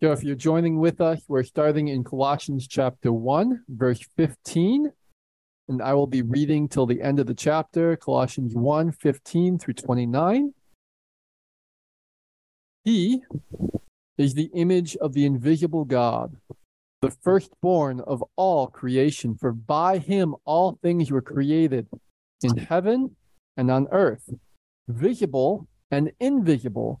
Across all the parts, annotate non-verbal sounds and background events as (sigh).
So if you're joining with us, we're starting in Colossians chapter 1, verse 15. And I will be reading till the end of the chapter, Colossians 1, 15 through 29. He is the image of the invisible God, the firstborn of all creation, for by him all things were created in heaven and on earth, visible and invisible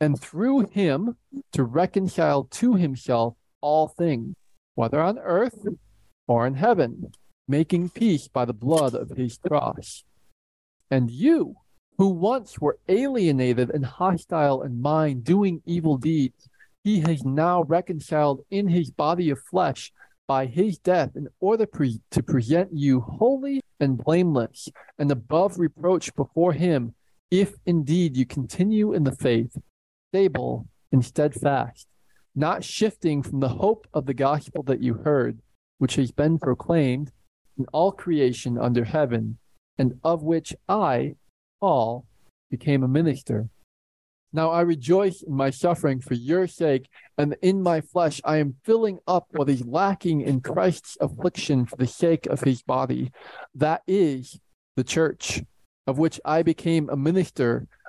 and through him to reconcile to himself all things, whether on earth or in heaven, making peace by the blood of his cross. And you, who once were alienated and hostile in mind, doing evil deeds, he has now reconciled in his body of flesh by his death in order pre- to present you holy and blameless and above reproach before him, if indeed you continue in the faith stable and steadfast, not shifting from the hope of the gospel that you heard, which has been proclaimed in all creation under heaven, and of which I, Paul, became a minister. Now I rejoice in my suffering for your sake, and in my flesh I am filling up what is lacking in Christ's affliction for the sake of his body. That is the church, of which I became a minister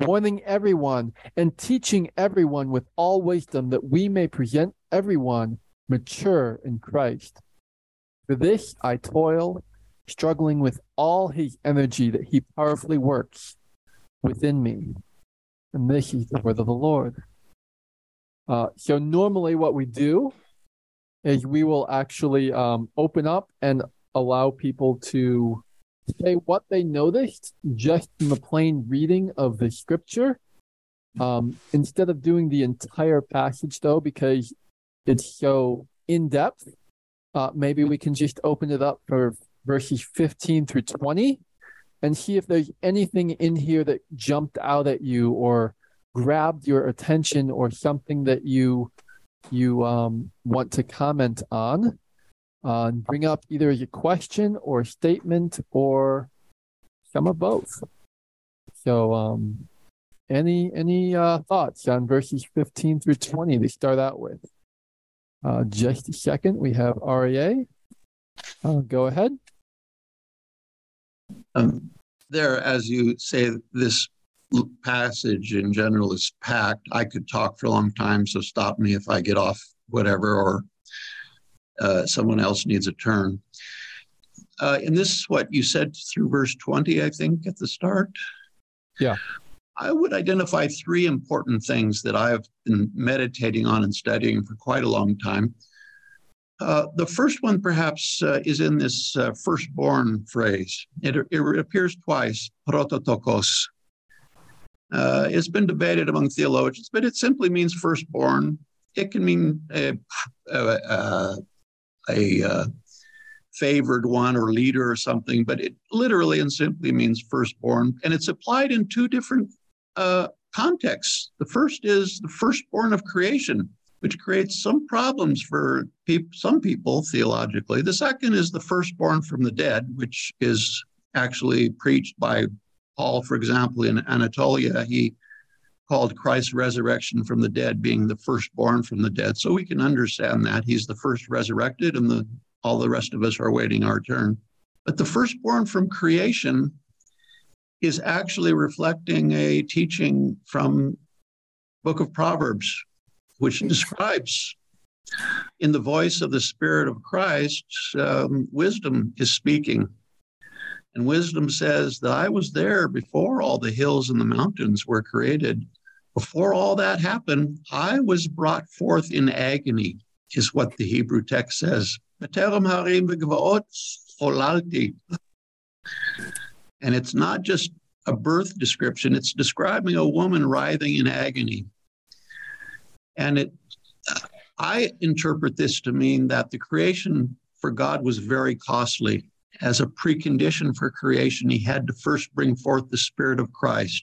warning everyone and teaching everyone with all wisdom that we may present everyone mature in Christ. For this I toil, struggling with all his energy that he powerfully works within me. And this is the word of the Lord. Uh, so, normally, what we do is we will actually um, open up and allow people to say what they noticed just from the plain reading of the scripture. Um, instead of doing the entire passage, though, because it's so in depth, uh, maybe we can just open it up for verses 15 through 20 and see if there's anything in here that jumped out at you or grabbed your attention or something that you you um, want to comment on uh, bring up either a question or a statement or some of both. So, um, any any uh, thoughts on verses 15 through 20 to start out with? Uh, just a second. We have REA. Uh, go ahead. Um, there, as you say, this passage in general is packed. I could talk for a long time, so stop me if I get off whatever or uh, someone else needs a turn. Uh, and this is what you said through verse 20, I think, at the start. Yeah. I would identify three important things that I've been meditating on and studying for quite a long time. Uh, the first one, perhaps, uh, is in this uh, firstborn phrase. It, it, appears twice, prototokos. Uh, it's been debated among theologians, but it simply means firstborn. It can mean a, uh, favored one or leader or something, but it literally and simply means firstborn. And it's applied in two different uh, contexts. The first is the firstborn of creation, which creates some problems for pe- some people theologically. The second is the firstborn from the dead, which is actually preached by Paul, for example, in Anatolia. He called Christ's resurrection from the dead being the firstborn from the dead. So we can understand that. He's the first resurrected, and the, all the rest of us are waiting our turn. But the firstborn from creation is actually reflecting a teaching from book of Proverbs, which describes in the voice of the Spirit of Christ, um, wisdom is speaking. And wisdom says that I was there before all the hills and the mountains were created. Before all that happened, I was brought forth in agony, is what the Hebrew text says. And it's not just a birth description, it's describing a woman writhing in agony. And it, I interpret this to mean that the creation for God was very costly. As a precondition for creation, he had to first bring forth the Spirit of Christ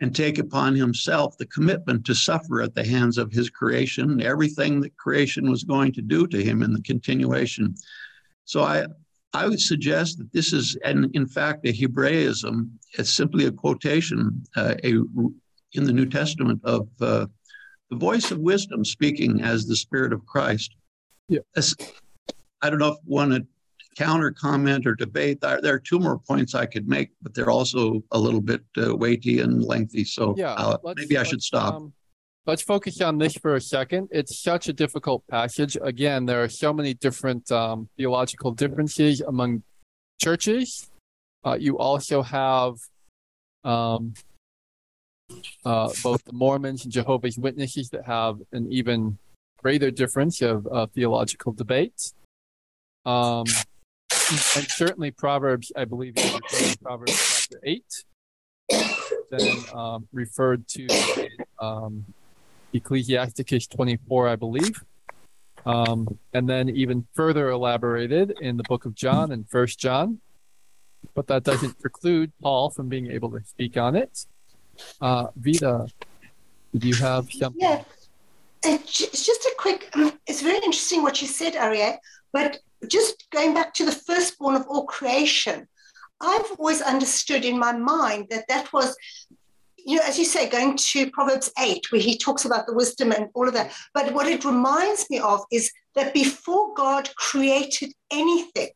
and take upon himself the commitment to suffer at the hands of his creation, everything that creation was going to do to him in the continuation. So I, I would suggest that this is, and in fact, a Hebraism. It's simply a quotation uh, a, in the New Testament of uh, the voice of wisdom speaking as the Spirit of Christ. Yeah. I don't know if one counter comment or debate. There, there, are two more points I could make, but they're also a little bit uh, weighty and lengthy. So yeah, uh, maybe I should stop. Um, let's focus on this for a second. It's such a difficult passage. Again, there are so many different um, theological differences among churches. Uh, you also have um, uh, both the Mormons and Jehovah's Witnesses that have an even greater difference of uh, theological debates. Um, and certainly Proverbs, I believe, Proverbs chapter 8, then um, referred to um, Ecclesiasticus 24, I believe. Um, and then even further elaborated in the book of John and First John. But that doesn't preclude Paul from being able to speak on it. Uh, Vida, did you have something? Yeah, it's just a quick. Um, it's very interesting what you said, Aryeh. But just going back to the firstborn of all creation, I've always understood in my mind that that was you know, as you say, going to Proverbs 8, where he talks about the wisdom and all of that. But what it reminds me of is that before God created anything,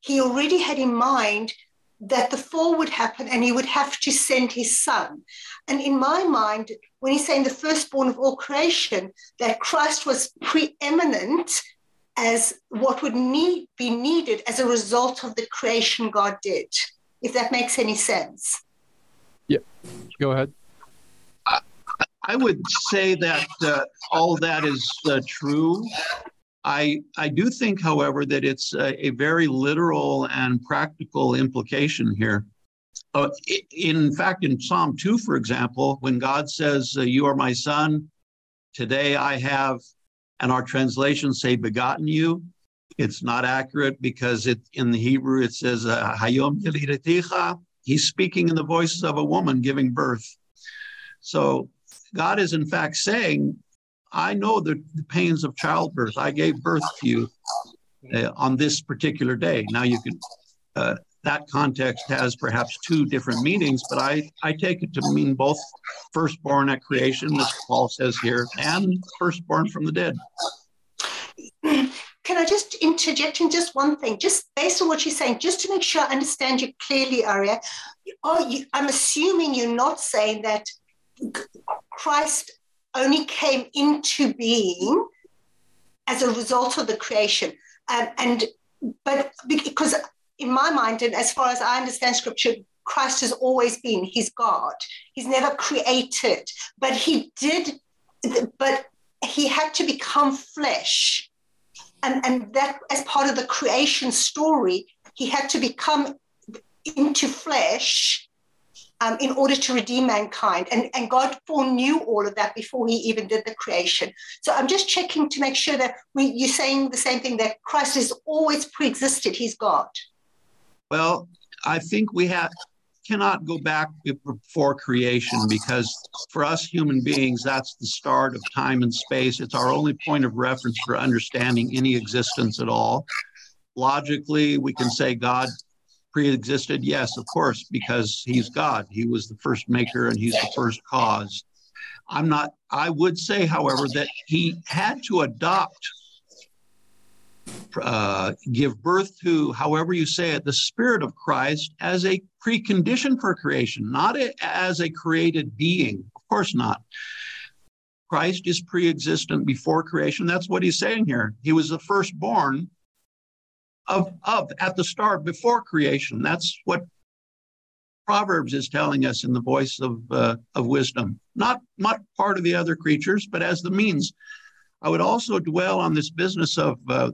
he already had in mind that the fall would happen and he would have to send his son. And in my mind, when he's saying the firstborn of all creation, that Christ was preeminent as what would need be needed as a result of the creation God did, if that makes any sense. Yeah, go ahead. I, I would say that uh, all that is uh, true. I, I do think, however, that it's a, a very literal and practical implication here. Uh, in fact, in Psalm 2, for example, when God says, uh, You are my son, today I have, and our translations say, begotten you, it's not accurate because it in the Hebrew it says, uh, Hayom He's speaking in the voices of a woman giving birth. So God is in fact saying, I know the, the pains of childbirth. I gave birth to you uh, on this particular day. Now you can, uh, that context has perhaps two different meanings, but I, I take it to mean both firstborn at creation, as Paul says here, and firstborn from the dead. Can I just interject in just one thing, just based on what you're saying, just to make sure I understand you clearly, Aria? Are you, I'm assuming you're not saying that Christ only came into being as a result of the creation. Um, and but because in my mind, and as far as I understand scripture, Christ has always been, he's God. He's never created, but he did, but he had to become flesh. And, and that, as part of the creation story, he had to become into flesh um, in order to redeem mankind. And, and God foreknew all of that before he even did the creation. So I'm just checking to make sure that we, you're saying the same thing that Christ has always pre-existed. He's God. Well, I think we have cannot go back before creation because for us human beings, that's the start of time and space. It's our only point of reference for understanding any existence at all. Logically, we can say God pre-existed? Yes, of course, because he's God. He was the first maker and he's the first cause. I'm not, I would say, however, that he had to adopt, uh, give birth to, however you say it, the Spirit of Christ as a precondition for creation, not a, as a created being. Of course not. Christ is pre existent before creation. That's what he's saying here. He was the firstborn of, of at the start before creation. That's what Proverbs is telling us in the voice of, uh, of wisdom, not, not part of the other creatures, but as the means. I would also dwell on this business of uh,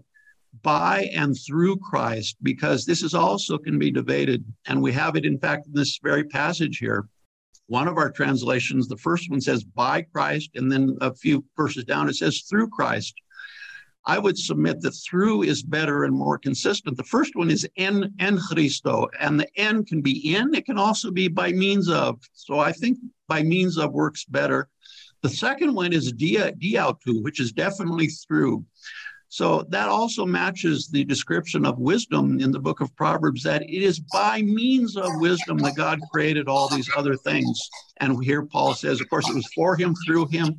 by and through Christ, because this is also can be debated. And we have it, in fact, in this very passage here. One of our translations, the first one says by Christ, and then a few verses down it says through Christ. I would submit that through is better and more consistent. The first one is en, en Christo, and the en can be in, it can also be by means of. So I think by means of works better. The second one is dia, di autou, which is definitely through. So that also matches the description of wisdom in the book of Proverbs that it is by means of wisdom that God created all these other things. And here Paul says, of course, it was for him, through him,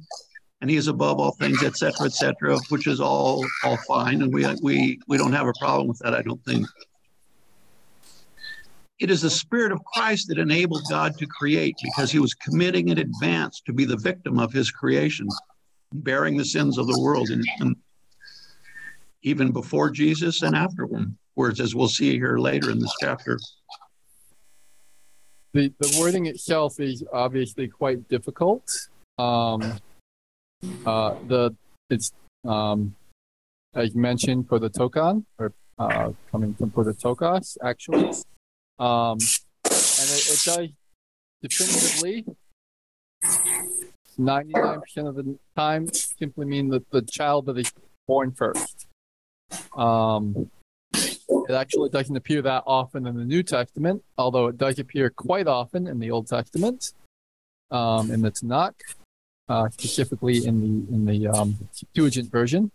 and he is above all things, et cetera, et cetera, which is all all fine. And we we we don't have a problem with that, I don't think. It is the Spirit of Christ that enabled God to create because he was committing in advance to be the victim of his creation, bearing the sins of the world. And, and even before Jesus and afterwards, as we'll see here later in this chapter. The, the wording itself is obviously quite difficult. Um, uh, the it's um, as mentioned prototokon or uh, coming from prototokos actually, um, and it, it does definitively 99% of the time simply mean that the child that is born first. Um, it actually doesn't appear that often in the New Testament, although it does appear quite often in the Old Testament, um, in the Tanakh, uh, specifically in the in the um, Septuagint version.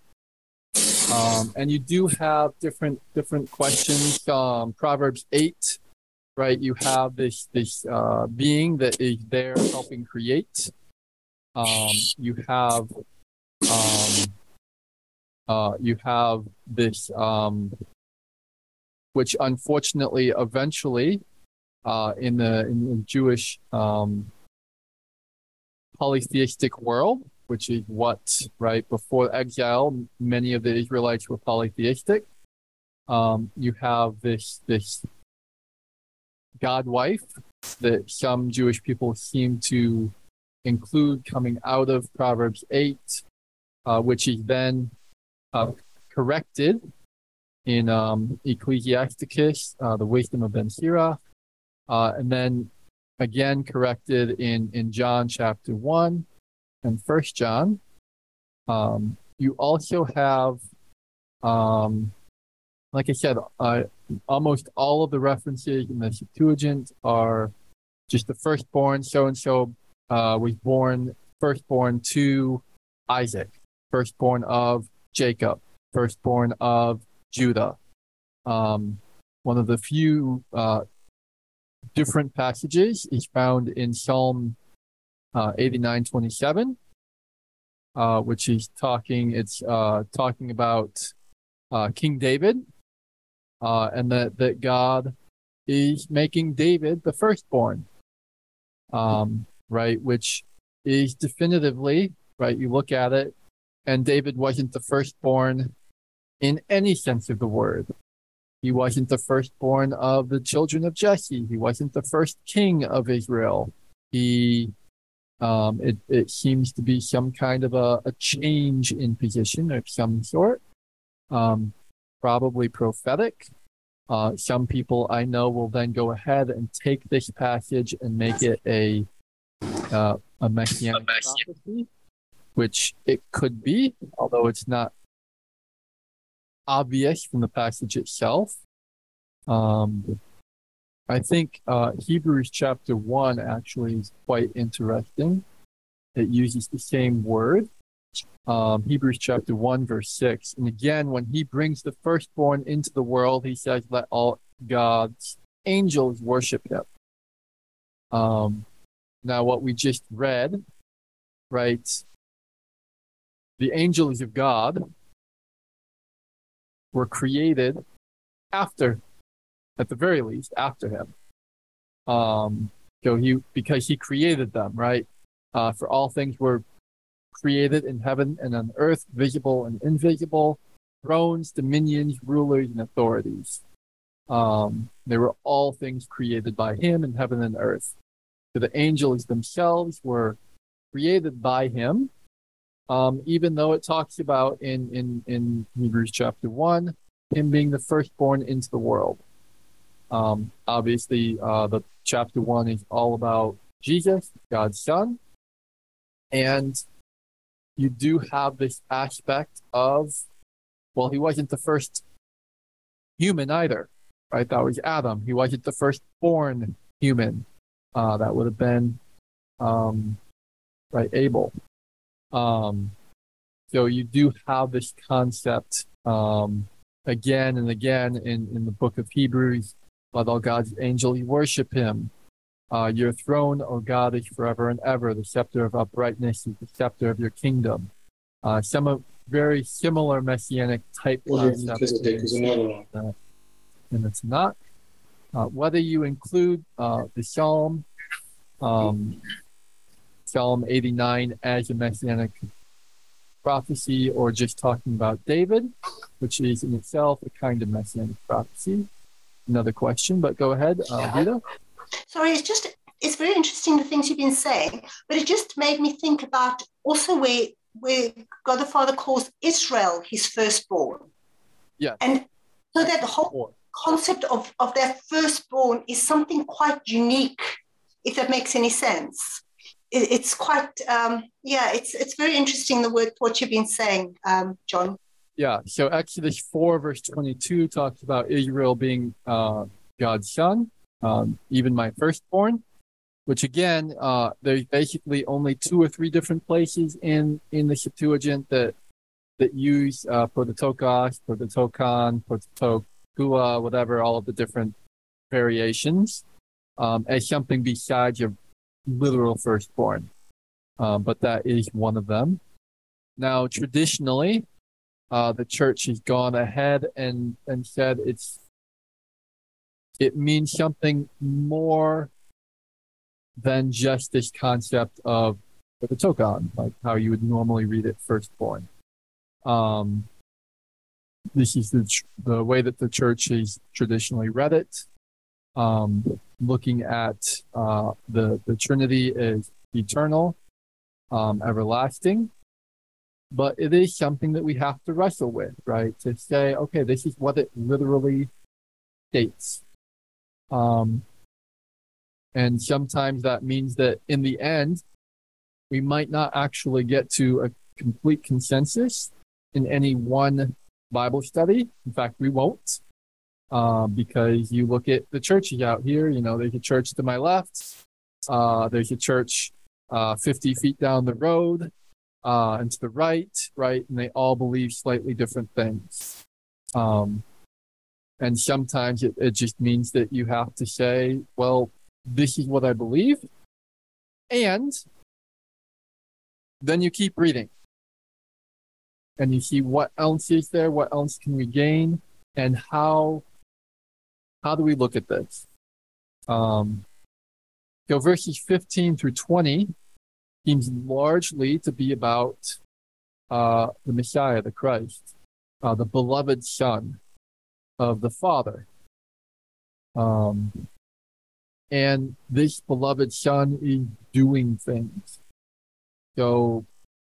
Um, and you do have different different questions. Um, Proverbs eight, right? You have this this uh, being that is there helping create. Um, you have um, uh, you have this, um, which unfortunately, eventually, uh, in the in, Jewish um, polytheistic world, which is what right before exile, many of the Israelites were polytheistic. Um, you have this this God wife that some Jewish people seem to include coming out of Proverbs 8, uh, which is then uh, corrected in um, Ecclesiasticus, uh, the wisdom of Ben Sira, uh, and then again corrected in, in John chapter 1 and First John. Um, you also have, um, like I said, uh, almost all of the references in the Septuagint are just the firstborn, so and so was born, firstborn to Isaac, firstborn of Jacob, firstborn of Judah. Um, one of the few uh, different passages is found in Psalm uh, 89:27, uh, which is talking. It's uh, talking about uh, King David, uh, and that that God is making David the firstborn, um, right? Which is definitively right. You look at it, and David wasn't the firstborn in any sense of the word. He wasn't the firstborn of the children of Jesse. He wasn't the first king of Israel. He, um, it, it seems to be some kind of a, a change in position of some sort, um, probably prophetic. Uh, some people I know will then go ahead and take this passage and make it a uh, a messianic prophecy which it could be, although it's not obvious from the passage itself. Um, I think uh, Hebrews chapter 1 actually is quite interesting. It uses the same word. Um, Hebrews chapter 1, verse 6. And again, when he brings the firstborn into the world, he says, Let all God's angels worship him. Um, now, what we just read, right, the angels of God were created after, at the very least, after him. Um, so he because he created them, right? Uh, for all things were created in heaven and on earth, visible and invisible, thrones, dominions, rulers, and authorities. Um, they were all things created by him in heaven and earth. So the angels themselves were created by him, um, even though it talks about in, in, in Hebrews chapter 1, him being the firstborn into the world. Um, obviously, uh, the chapter 1 is all about Jesus, God's Son. And you do have this aspect of, well, he wasn't the first human either, right? That was Adam. He wasn't the firstborn human. Uh, that would have been, um, right, Abel. Um, so you do have this concept um, again and again in, in the book of Hebrews. Let all God's angels worship him. Uh, your throne, O God, is forever and ever. The scepter of uprightness is the scepter of your kingdom. Uh, some of very similar messianic type concepts. Uh, and it's not. Uh, whether you include uh, the Psalm, um, Psalm 89 as a messianic prophecy, or just talking about David, which is in itself a kind of messianic prophecy. Another question, but go ahead, uh, Rita. Sorry, it's just it's very interesting the things you've been saying, but it just made me think about also where where God the Father calls Israel his firstborn. Yeah. And so that whole concept of, of that firstborn is something quite unique, if that makes any sense. It, it's quite um, yeah, it's it's very interesting the word what you've been saying, um, John. Yeah, so Exodus 4, verse 22 talks about Israel being uh, God's son um, even my firstborn, which again, uh, there's basically only two or three different places in, in the Septuagint that that use uh, prototokos, prototokon, prototokua, whatever, all of the different variations um, as something besides your literal firstborn. Um, but that is one of them. Now, traditionally, uh, the church has gone ahead and, and said it's it means something more than just this concept of the token, like how you would normally read it firstborn. Um, this is the, the way that the church has traditionally read it. Um, looking at uh, the, the Trinity is eternal, um, everlasting, but it is something that we have to wrestle with, right? To say, okay, this is what it literally states. Um, and sometimes that means that in the end, we might not actually get to a complete consensus in any one Bible study. In fact, we won't. Uh, because you look at the churches out here, you know, there's a church to my left, uh, there's a church uh, 50 feet down the road, uh, and to the right, right, and they all believe slightly different things. Um, and sometimes it, it just means that you have to say, well, this is what I believe. And then you keep reading. And you see what else is there, what else can we gain, and how how do we look at this? Um, so verses 15 through 20 seems largely to be about uh, the Messiah, the Christ, uh, the beloved Son, of the Father. Um, and this beloved Son is doing things. So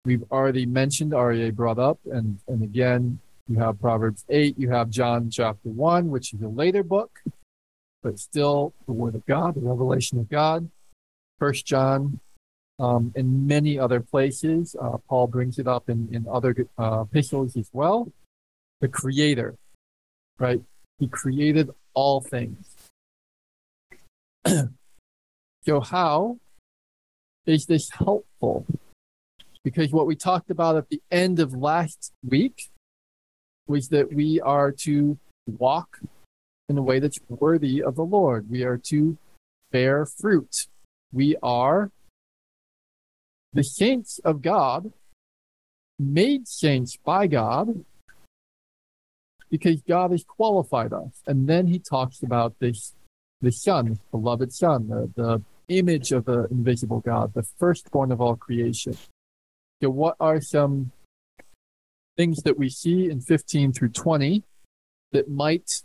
we've already mentioned, REA brought up, and, and again, you have Proverbs 8, you have John chapter 1, which is a later book, but still the Word of God, the revelation of God. First John, um, in many other places, uh, Paul brings it up in, in other uh, epistles as well. The Creator, right? He created all things. (clears throat) so, how is this helpful? Because what we talked about at the end of last week was that we are to walk in a way that's worthy of the Lord. We are to bear fruit. We are the saints of God, made saints by God, because God has qualified us. And then he talks about this, the Son, his beloved Son, the, the image of the invisible God, the firstborn of all creation. So, what are some things that we see in 15 through 20 that might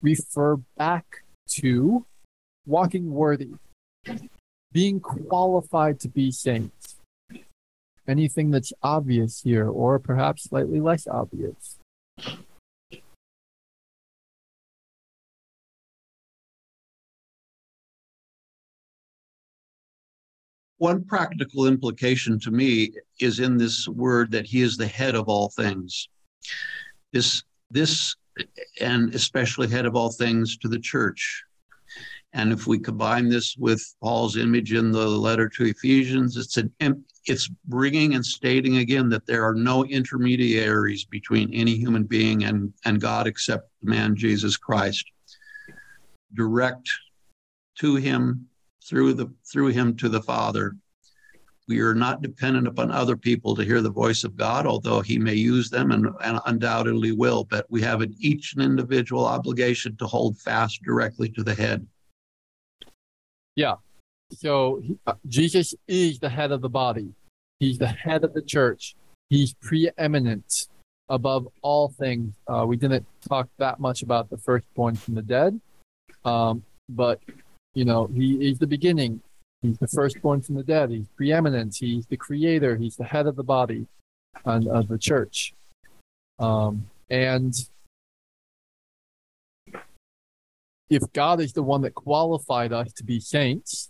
refer back to walking worthy, being qualified to be saints? Anything that's obvious here, or perhaps slightly less obvious? One practical implication to me is in this word that he is the head of all things. This, this, and especially head of all things to the church. And if we combine this with Paul's image in the letter to Ephesians, it's an it's bringing and stating again that there are no intermediaries between any human being and, and God except the man Jesus Christ. Direct to him through the through him to the Father. We are not dependent upon other people to hear the voice of God, although He may use them and, and undoubtedly will. But we have an, each an individual obligation to hold fast directly to the head. Yeah. So uh, Jesus is the head of the body. He's the head of the church. He's preeminent above all things. Uh, we didn't talk that much about the firstborn from the dead, um, but you know, he is the beginning. He's the firstborn from the dead. He's preeminent. He's the creator. He's the head of the body and of the church. Um, and if God is the one that qualified us to be saints,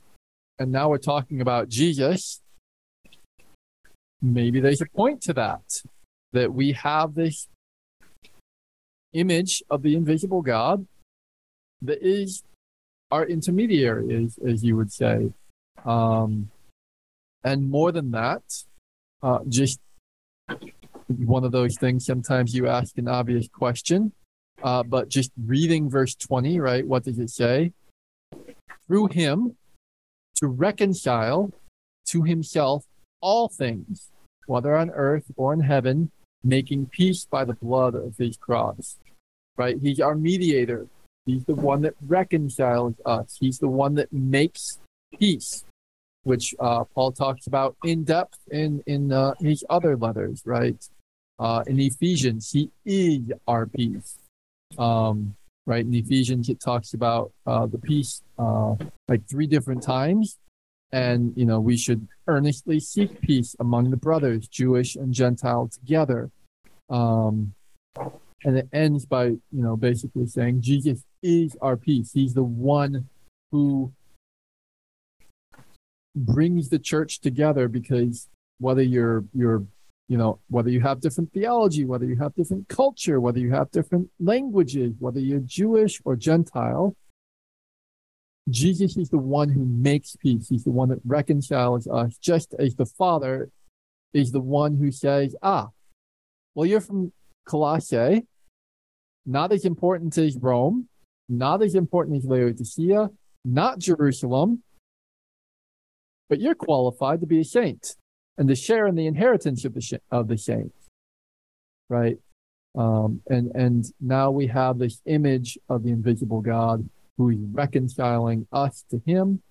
and now we're talking about Jesus, maybe there's a point to that, that we have this image of the invisible God that is our intermediary, as, as you would say. Um, and more than that, uh, just one of those things sometimes you ask an obvious question, uh, but just reading verse 20, right? What does it say? Through him to reconcile to himself all things, whether on earth or in heaven, making peace by the blood of his cross. Right? He's our mediator He's the one that reconciles us. He's the one that makes peace, which uh, Paul talks about in depth in in uh, his other letters, right? Uh, in Ephesians, he is our peace. Um, right in Ephesians, it talks about uh, the peace uh, like three different times, and you know we should earnestly seek peace among the brothers, Jewish and Gentile together. Um, and it ends by you know basically saying Jesus is our peace. He's the one who brings the church together because whether you're you're you know whether you have different theology whether you have different culture whether you have different languages whether you're jewish or gentile jesus is the one who makes peace he's the one that reconciles us just as the father is the one who says ah well you're from colossae not as important as rome not as important as Laodicea, not Jerusalem, but you're qualified to be a saint and to share in the inheritance of the sh- of the saints, right? Um, and and now we have this image of the invisible God who is reconciling us to Him.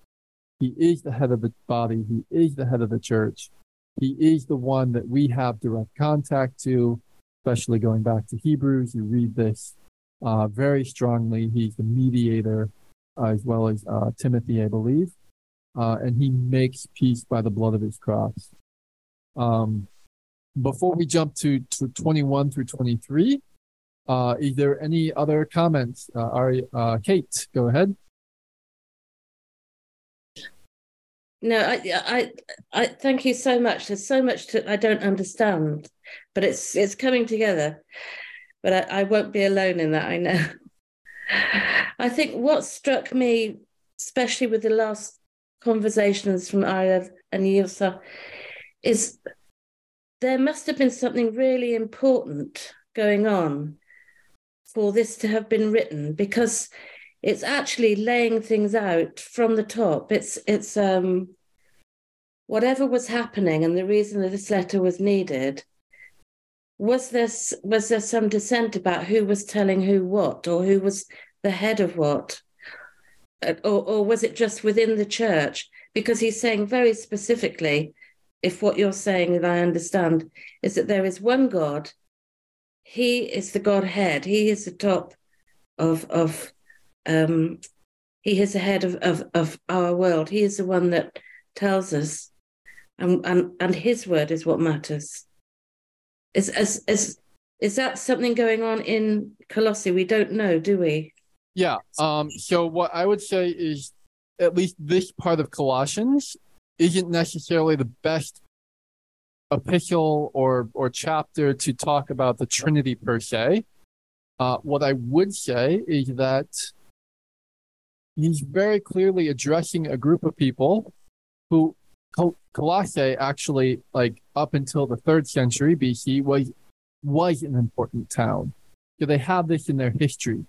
He is the head of the body. He is the head of the church. He is the one that we have direct contact to, especially going back to Hebrews. You read this uh, very strongly. He's the mediator, uh, as well as uh, Timothy, I believe. Uh, and he makes peace by the blood of his cross. Um, before we jump to, to 21 through 23, uh, is there any other comments? Uh, Ari, Kate, go ahead. No, I, I, I thank you so much. There's so much to, I don't understand, but it's it's coming together but I, I won't be alone in that, I know. (laughs) I think what struck me, especially with the last conversations from Arya and Yilsa, is there must have been something really important going on for this to have been written because it's actually laying things out from the top. It's it's um whatever was happening and the reason that this letter was needed was there was there some dissent about who was telling who what or who was the head of what uh, or, or was it just within the church because he's saying very specifically if what you're saying, and I understand, is that there is one God. He is the Godhead. He is the top of of um, he is the head of, of, of our world. He is the one that tells us, and and, and his word is what matters. Is, is, is, is that something going on in Colossae? We don't know, do we? Yeah. Um, so what I would say is at least this part of Colossians isn't necessarily the best epistle or or chapter to talk about the Trinity per se. Uh, what I would say is that he's very clearly addressing a group of people who Col- Colossae actually like up until the third century BC was was an important town. So they have this in their history.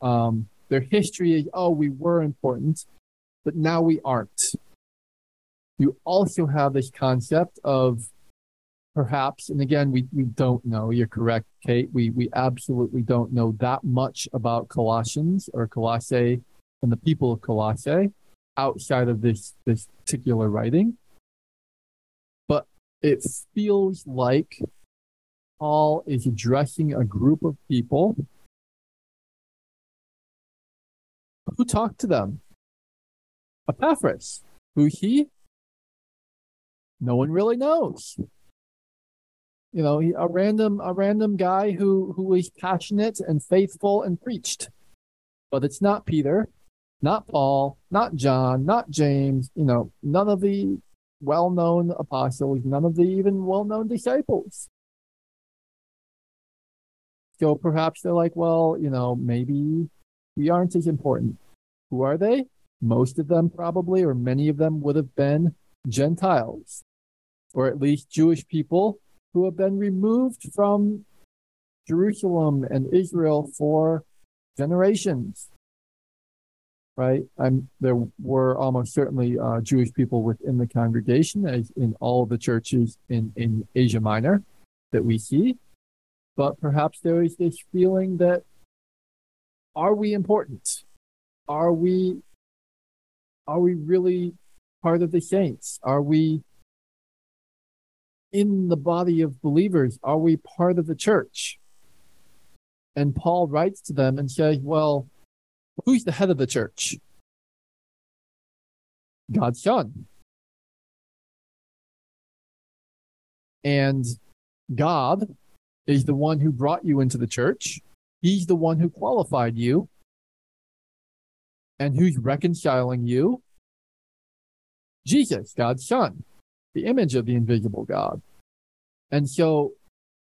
Um, their history is oh we were important, but now we aren't. You also have this concept of perhaps, and again, we, we don't know. You're correct, Kate. We we absolutely don't know that much about Colossians or Colossae and the people of Colossae outside of this this particular writing. But it feels like Paul is addressing a group of people who talked to them. Epaphras, who he? No one really knows. You know, a random a random guy who who is passionate and faithful and preached. But it's not Peter not Paul, not John, not James, you know, none of the well known apostles, none of the even well known disciples. So perhaps they're like, well, you know, maybe we aren't as important. Who are they? Most of them probably, or many of them would have been Gentiles, or at least Jewish people who have been removed from Jerusalem and Israel for generations right? I'm, there were almost certainly uh, Jewish people within the congregation, as in all the churches in, in Asia Minor that we see. But perhaps there is this feeling that are we important? Are we are we really part of the saints? Are we in the body of believers? Are we part of the church? And Paul writes to them and says, Well, Who's the head of the church? God's Son. And God is the one who brought you into the church. He's the one who qualified you. And who's reconciling you? Jesus, God's Son, the image of the invisible God. And so,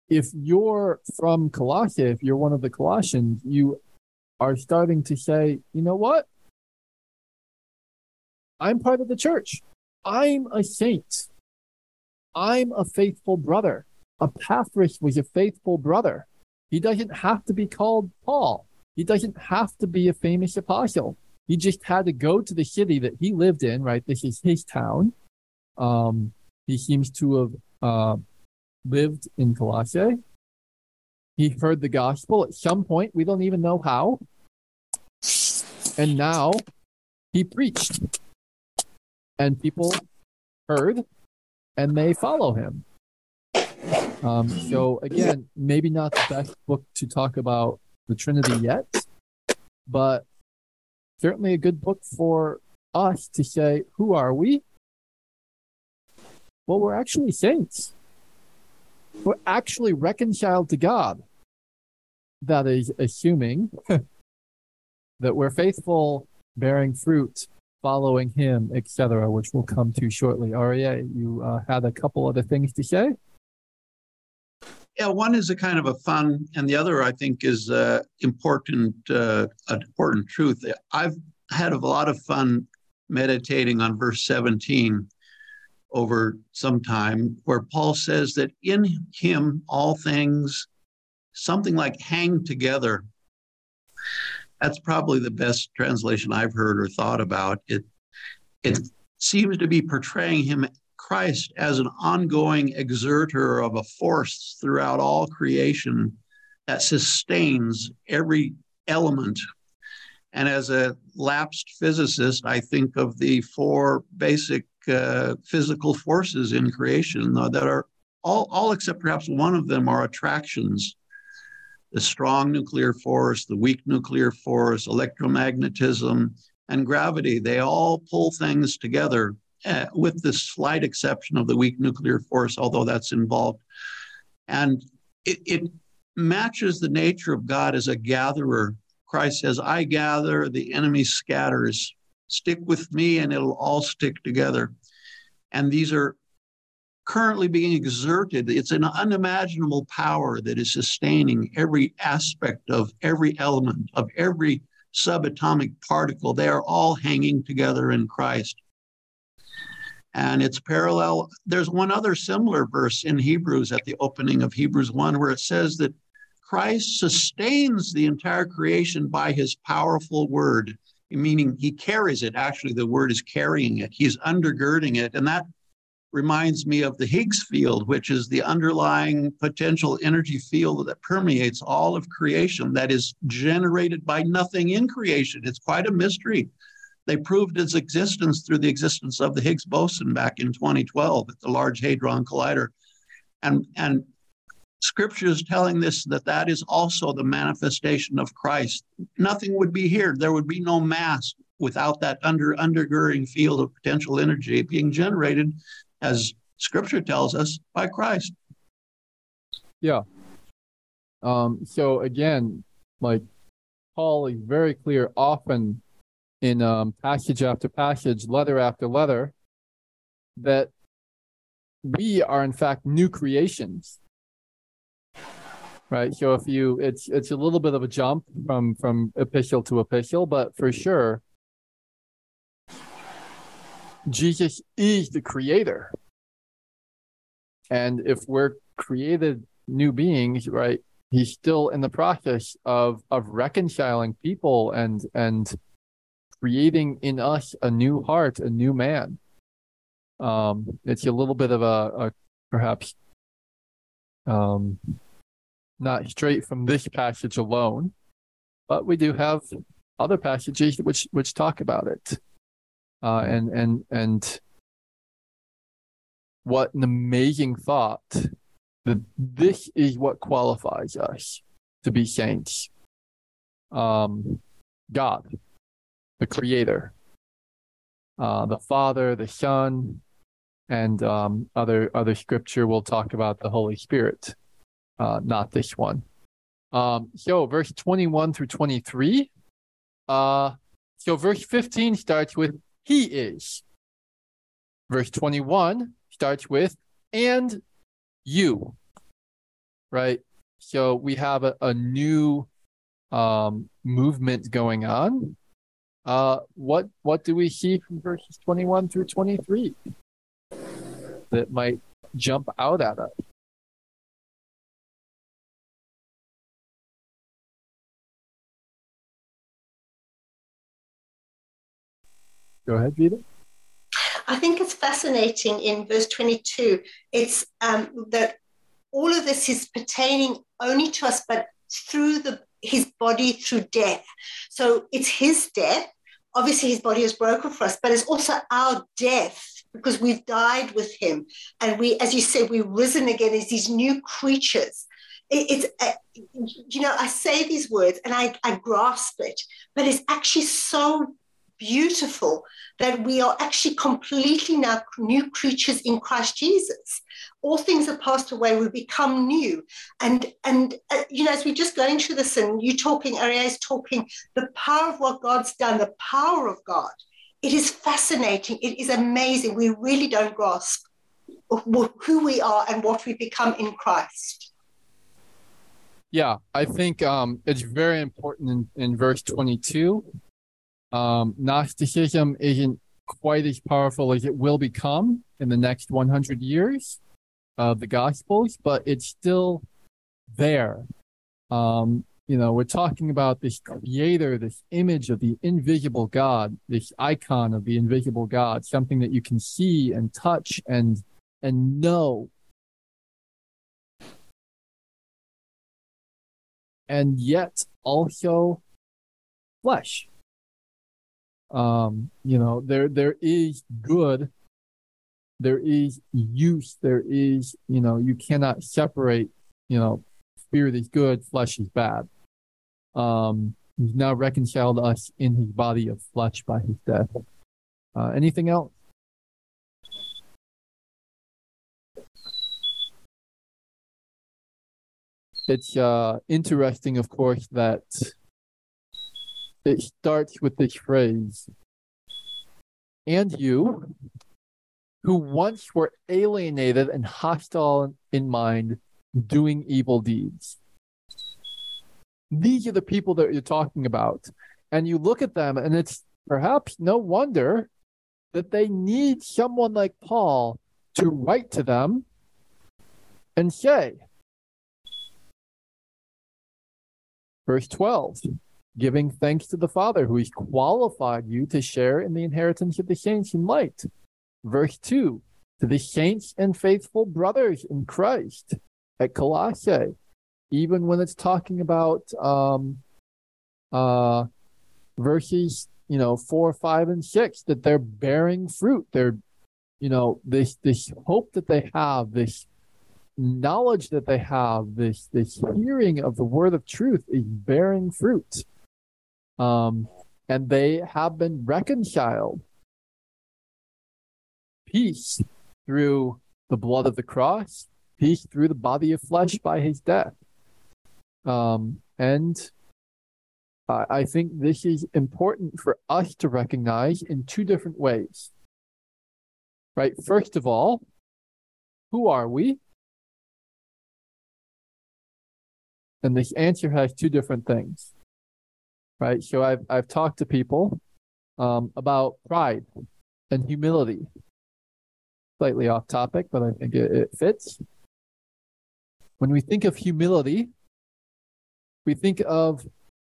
if you're from Colossae, if you're one of the Colossians, you are starting to say, you know what? I'm part of the church. I'm a saint. I'm a faithful brother. Epaphras was a faithful brother. He doesn't have to be called Paul. He doesn't have to be a famous apostle. He just had to go to the city that he lived in, right? This is his town. Um, he seems to have uh, lived in Colossae. He heard the gospel at some point. We don't even know how. And now he preached. And people heard and they follow him. Um, so, again, maybe not the best book to talk about the Trinity yet, but certainly a good book for us to say, who are we? Well, we're actually saints. We're actually reconciled to God. That is assuming (laughs) that we're faithful, bearing fruit, following Him, etc., which we'll come to shortly. Aria, you uh, had a couple other things to say. Yeah, one is a kind of a fun, and the other I think is uh, important, uh, an important truth. I've had a lot of fun meditating on verse 17 over some time, where Paul says that in him all things, something like hang together. That's probably the best translation I've heard or thought about. It it seems to be portraying him Christ as an ongoing exerter of a force throughout all creation that sustains every element. And as a lapsed physicist, I think of the four basic uh, physical forces in creation that are all, all except perhaps one of them are attractions. The strong nuclear force, the weak nuclear force, electromagnetism, and gravity, they all pull things together uh, with the slight exception of the weak nuclear force, although that's involved. And it, it matches the nature of God as a gatherer. Christ says, I gather, the enemy scatters. Stick with me and it'll all stick together. And these are currently being exerted. It's an unimaginable power that is sustaining every aspect of every element, of every subatomic particle. They are all hanging together in Christ. And it's parallel. There's one other similar verse in Hebrews at the opening of Hebrews 1 where it says that Christ sustains the entire creation by his powerful word, meaning he carries it. Actually, the word is carrying it, he's undergirding it. And that reminds me of the Higgs field, which is the underlying potential energy field that permeates all of creation that is generated by nothing in creation. It's quite a mystery. They proved its existence through the existence of the Higgs boson back in 2012 at the Large Hadron Collider. And, and scripture is telling this that that is also the manifestation of Christ. Nothing would be here. There would be no mass without that under undergirding field of potential energy being generated as scripture tells us by Christ. Yeah. Um, so again, like Paul is very clear often in um, passage after passage, letter after letter, that we are in fact new creations. Right. So if you it's it's a little bit of a jump from from epistle to epistle, but for sure Jesus is the creator. And if we're created new beings, right, he's still in the process of of reconciling people and and creating in us a new heart, a new man. Um, it's a little bit of a, a perhaps um, not straight from this passage alone, but we do have other passages which which talk about it. Uh, and and and what an amazing thought that this is what qualifies us to be saints. Um, God, the Creator, uh, the Father, the Son, and um, other other scripture will talk about the Holy Spirit, uh, not this one. Um, so verse twenty one through twenty three. Uh, so verse fifteen starts with he is. Verse 21 starts with and you. Right? So we have a, a new um, movement going on. Uh, what what do we see from verses 21 through 23 that might jump out at us? Go ahead, Vita. I think it's fascinating in verse 22. It's um, that all of this is pertaining only to us, but through the his body through death. So it's his death. Obviously, his body is broken for us, but it's also our death because we've died with him, and we, as you said, we've risen again as these new creatures. It, it's, uh, you know, I say these words and I, I grasp it, but it's actually so beautiful that we are actually completely now new creatures in Christ Jesus. All things have passed away, we become new. And, and uh, you know, as we're just going through this and you talking, Aria is talking, the power of what God's done, the power of God, it is fascinating. It is amazing. We really don't grasp who we are and what we become in Christ. Yeah, I think um, it's very important in, in verse 22 um, Gnosticism isn't quite as powerful as it will become in the next 100 years of the Gospels, but it's still there. Um, you know, we're talking about this creator, this image of the invisible God, this icon of the invisible God, something that you can see and touch and and know. And yet also flesh um, you know, there there is good there is use. There is, you know, you cannot separate, you know, spirit is good, flesh is bad. Um, he's now reconciled us in his body of flesh by his death. Uh, anything else? It's uh, interesting, of course, that it starts with this phrase, and you, who once were alienated and hostile in mind, doing evil deeds. These are the people that you're talking about. And you look at them, and it's perhaps no wonder that they need someone like Paul to write to them and say, verse 12, giving thanks to the Father who has qualified you to share in the inheritance of the saints in light. Verse 2, to the saints and faithful brothers in Christ at Colossae, even when it's talking about um, uh, verses, you know, four, five, and six, that they're bearing fruit. They're, you know, this this hope that they have, this knowledge that they have, this this hearing of the word of truth is bearing fruit. Um, and they have been reconciled. Peace through the blood of the cross, peace through the body of flesh by his death. Um, and uh, I think this is important for us to recognize in two different ways. Right? First of all, who are we? And this answer has two different things. Right? So I've I've talked to people um, about pride and humility. Slightly off topic, but I think it, it fits. When we think of humility, we think of,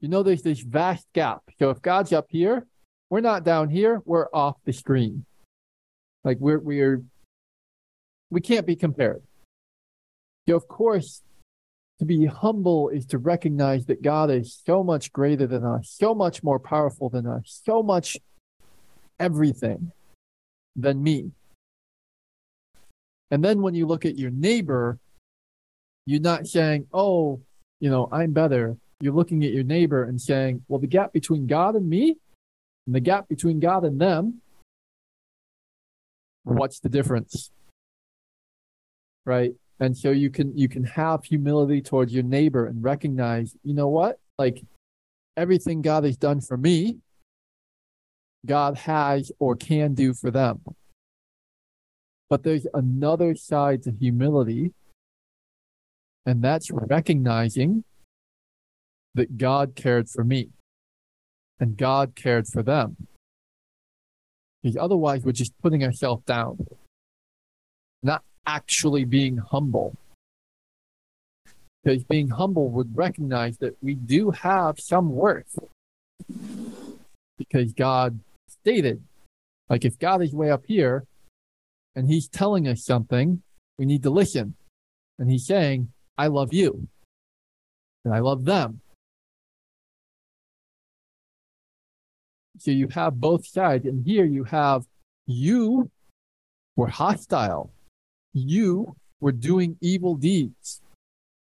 you know, there's this vast gap. So if God's up here, we're not down here, we're off the screen. Like we're, we're, we can't be compared. So of course, to be humble is to recognize that God is so much greater than us, so much more powerful than us, so much everything than me. And then when you look at your neighbor, you're not saying, oh, you know, I'm better. You're looking at your neighbor and saying, well, the gap between God and me and the gap between God and them, what's the difference? Right? And so you can you can have humility towards your neighbor and recognize, you know what? Like everything God has done for me, God has or can do for them. But there's another side to humility and that's recognizing that God cared for me and God cared for them. Because otherwise, we're just putting ourselves down, actually being humble. Because being humble would recognize that we do have some worth. Because God stated, like if God is way up here and he's telling us something, we need to listen. And he's saying, I love you. And I love them. So you have both sides. And here you have you were hostile. You were doing evil deeds.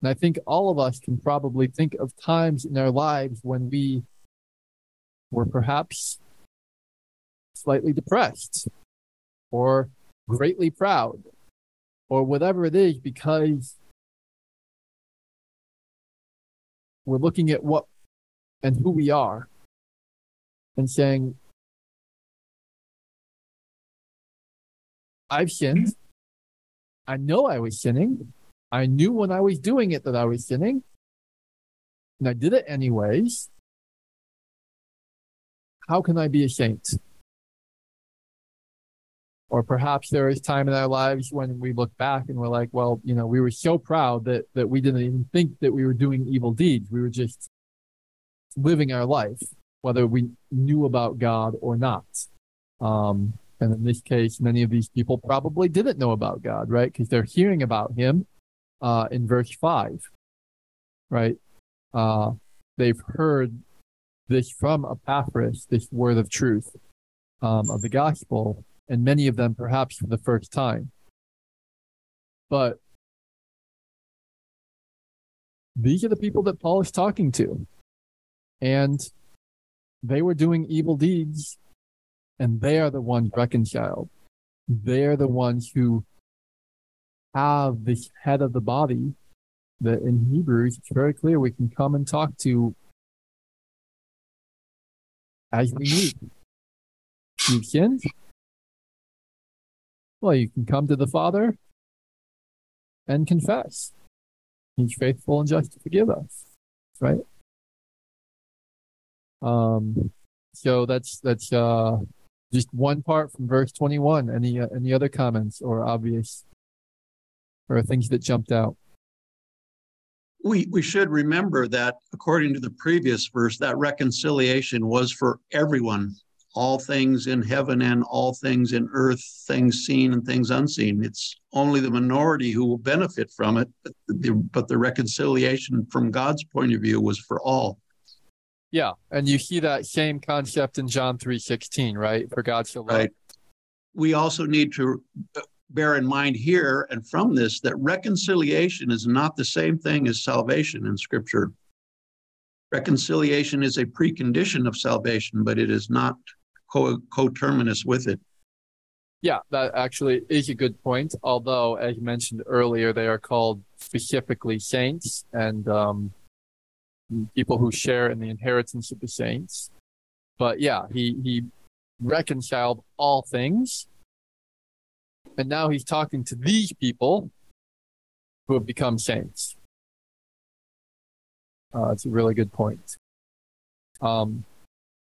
And I think all of us can probably think of times in our lives when we were perhaps slightly depressed or greatly proud or whatever it is because we're looking at what and who we are and saying, I've sinned. I know I was sinning. I knew when I was doing it that I was sinning. And I did it anyways. How can I be a saint? Or perhaps there is time in our lives when we look back and we're like, well, you know, we were so proud that, that we didn't even think that we were doing evil deeds. We were just living our life, whether we knew about God or not. Um, and in this case, many of these people probably didn't know about God, right? Because they're hearing about him uh, in verse 5, right? Uh, they've heard this from Epaphras, this word of truth um, of the gospel, and many of them perhaps for the first time. But these are the people that Paul is talking to. And they were doing evil deeds, and they are the ones reconciled. They're the ones who have this head of the body that in Hebrews it's very clear we can come and talk to as we need. You've sinned? Well, you can come to the Father and confess. He's faithful and just to forgive us. Right? Um so that's that's uh just one part from verse 21. Any uh, any other comments or obvious or things that jumped out? We, we should remember that according to the previous verse, that reconciliation was for everyone, all things in heaven and all things in earth, things seen and things unseen. It's only the minority who will benefit from it, but the, but the reconciliation from God's point of view was for all. Yeah, and you see that same concept in John 3:16, right? For God so loved. Right. We also need to bear in mind here and from this that reconciliation is not the same thing as salvation in Scripture. Reconciliation is a precondition of salvation, but it is not co- coterminous with it. Yeah, that actually is a good point. Although, as you mentioned earlier, they are called specifically saints and um, people who share in the inheritance of the saints. But yeah, he he reconciled all things and now he's talking to these people who have become saints. Uh, it's a really good point. Um,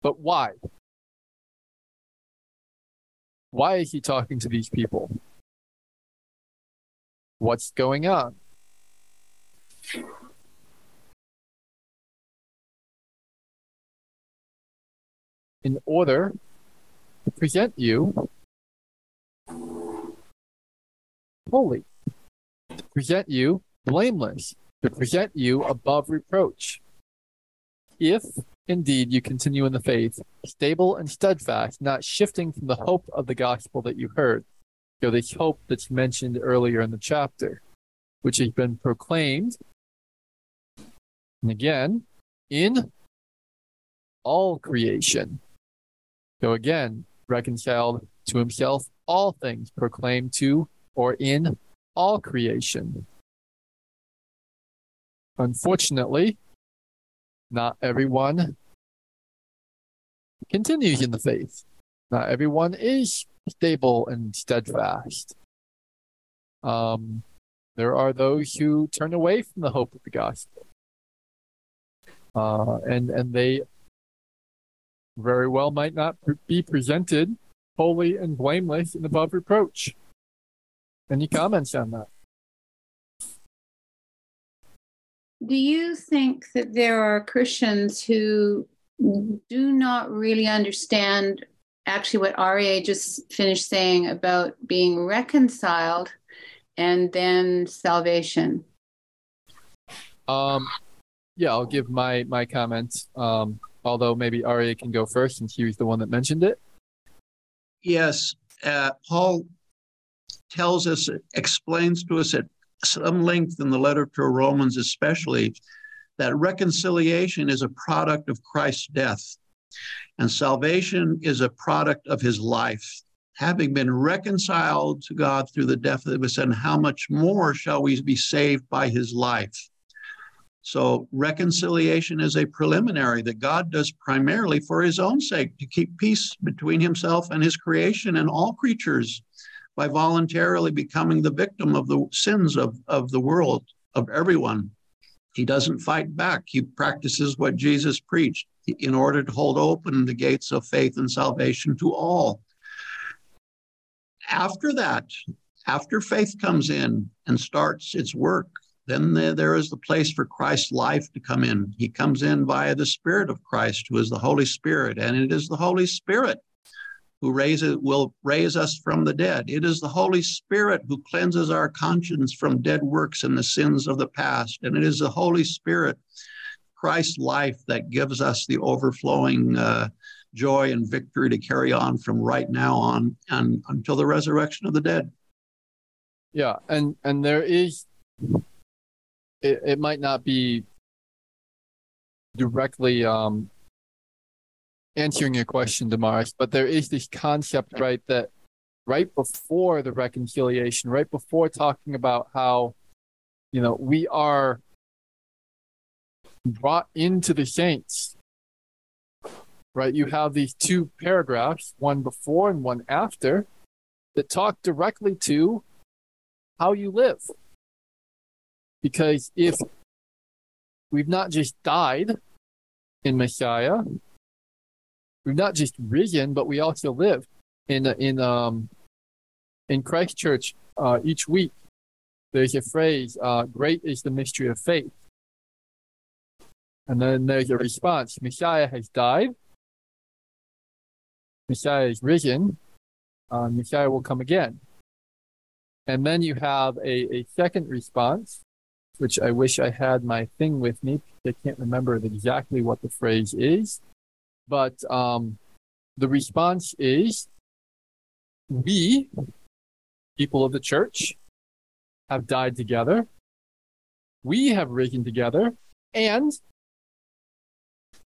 but why? Why is he talking to these people? What's going on? In order to present you holy, to present you blameless, to present you above reproach. If indeed you continue in the faith, stable and steadfast, not shifting from the hope of the gospel that you heard. So this hope that's mentioned earlier in the chapter, which has been proclaimed, and again, in all creation. So again, reconciled to himself, all things proclaimed to or in all creation. Unfortunately, not everyone continues in the faith. Not everyone is stable and steadfast. Um, there are those who turn away from the hope of the gospel. Uh, and, and they very well might not be presented holy and blameless and above reproach. Any comments on that? Do you think that there are Christians who do not really understand actually what Aria just finished saying about being reconciled and then salvation? Um, yeah, I'll give my my comments. Um, although maybe Aria can go first since he was the one that mentioned it. Yes, uh, Paul tells us, explains to us at some length in the letter to Romans, especially, that reconciliation is a product of Christ's death, and salvation is a product of his life. Having been reconciled to God through the death of his son, how much more shall we be saved by his life? So, reconciliation is a preliminary that God does primarily for his own sake to keep peace between himself and his creation and all creatures by voluntarily becoming the victim of the sins of, of the world, of everyone. He doesn't fight back. He practices what Jesus preached in order to hold open the gates of faith and salvation to all. After that, after faith comes in and starts its work, then there is the place for Christ's life to come in. He comes in via the Spirit of Christ, who is the Holy Spirit, and it is the Holy Spirit who raises, will raise us from the dead. It is the Holy Spirit who cleanses our conscience from dead works and the sins of the past. And it is the Holy Spirit, Christ's life, that gives us the overflowing uh, joy and victory to carry on from right now on and until the resurrection of the dead. Yeah, and and there is it, it might not be directly um answering your question, Damaris, but there is this concept, right, that right before the reconciliation, right before talking about how, you know, we are brought into the saints, right? You have these two paragraphs, one before and one after, that talk directly to how you live. Because if we've not just died in Messiah, we've not just risen, but we also live in in um in Christ Church uh, each week. There's a phrase: uh, "Great is the mystery of faith," and then there's a response: Messiah has died. Messiah is risen. Uh, Messiah will come again. And then you have a, a second response, which I wish I had my thing with me. I can't remember exactly what the phrase is. But um, the response is we, people of the church, have died together. We have risen together. And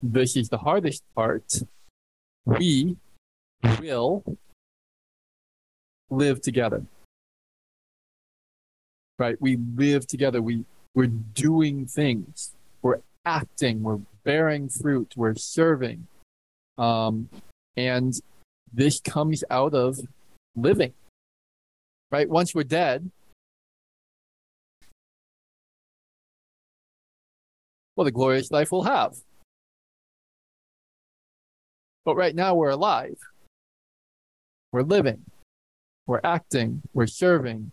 this is the hardest part we will live together. Right? We live together. We, we're doing things. We're acting. We're bearing fruit. We're serving. Um, and this comes out of living, right? Once we're dead, well, the glorious life we'll have. But right now we're alive. We're living. We're acting. We're serving.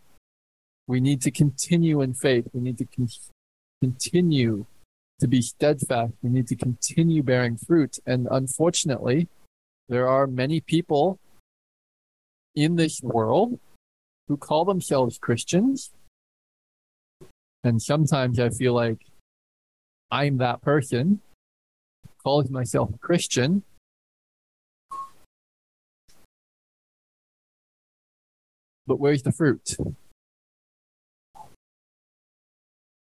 We need to continue in faith. We need to con- continue to be steadfast. We need to continue bearing fruit. And unfortunately, there are many people in this world who call themselves Christians. And sometimes I feel like I'm that person, calls myself a Christian. But where's the fruit?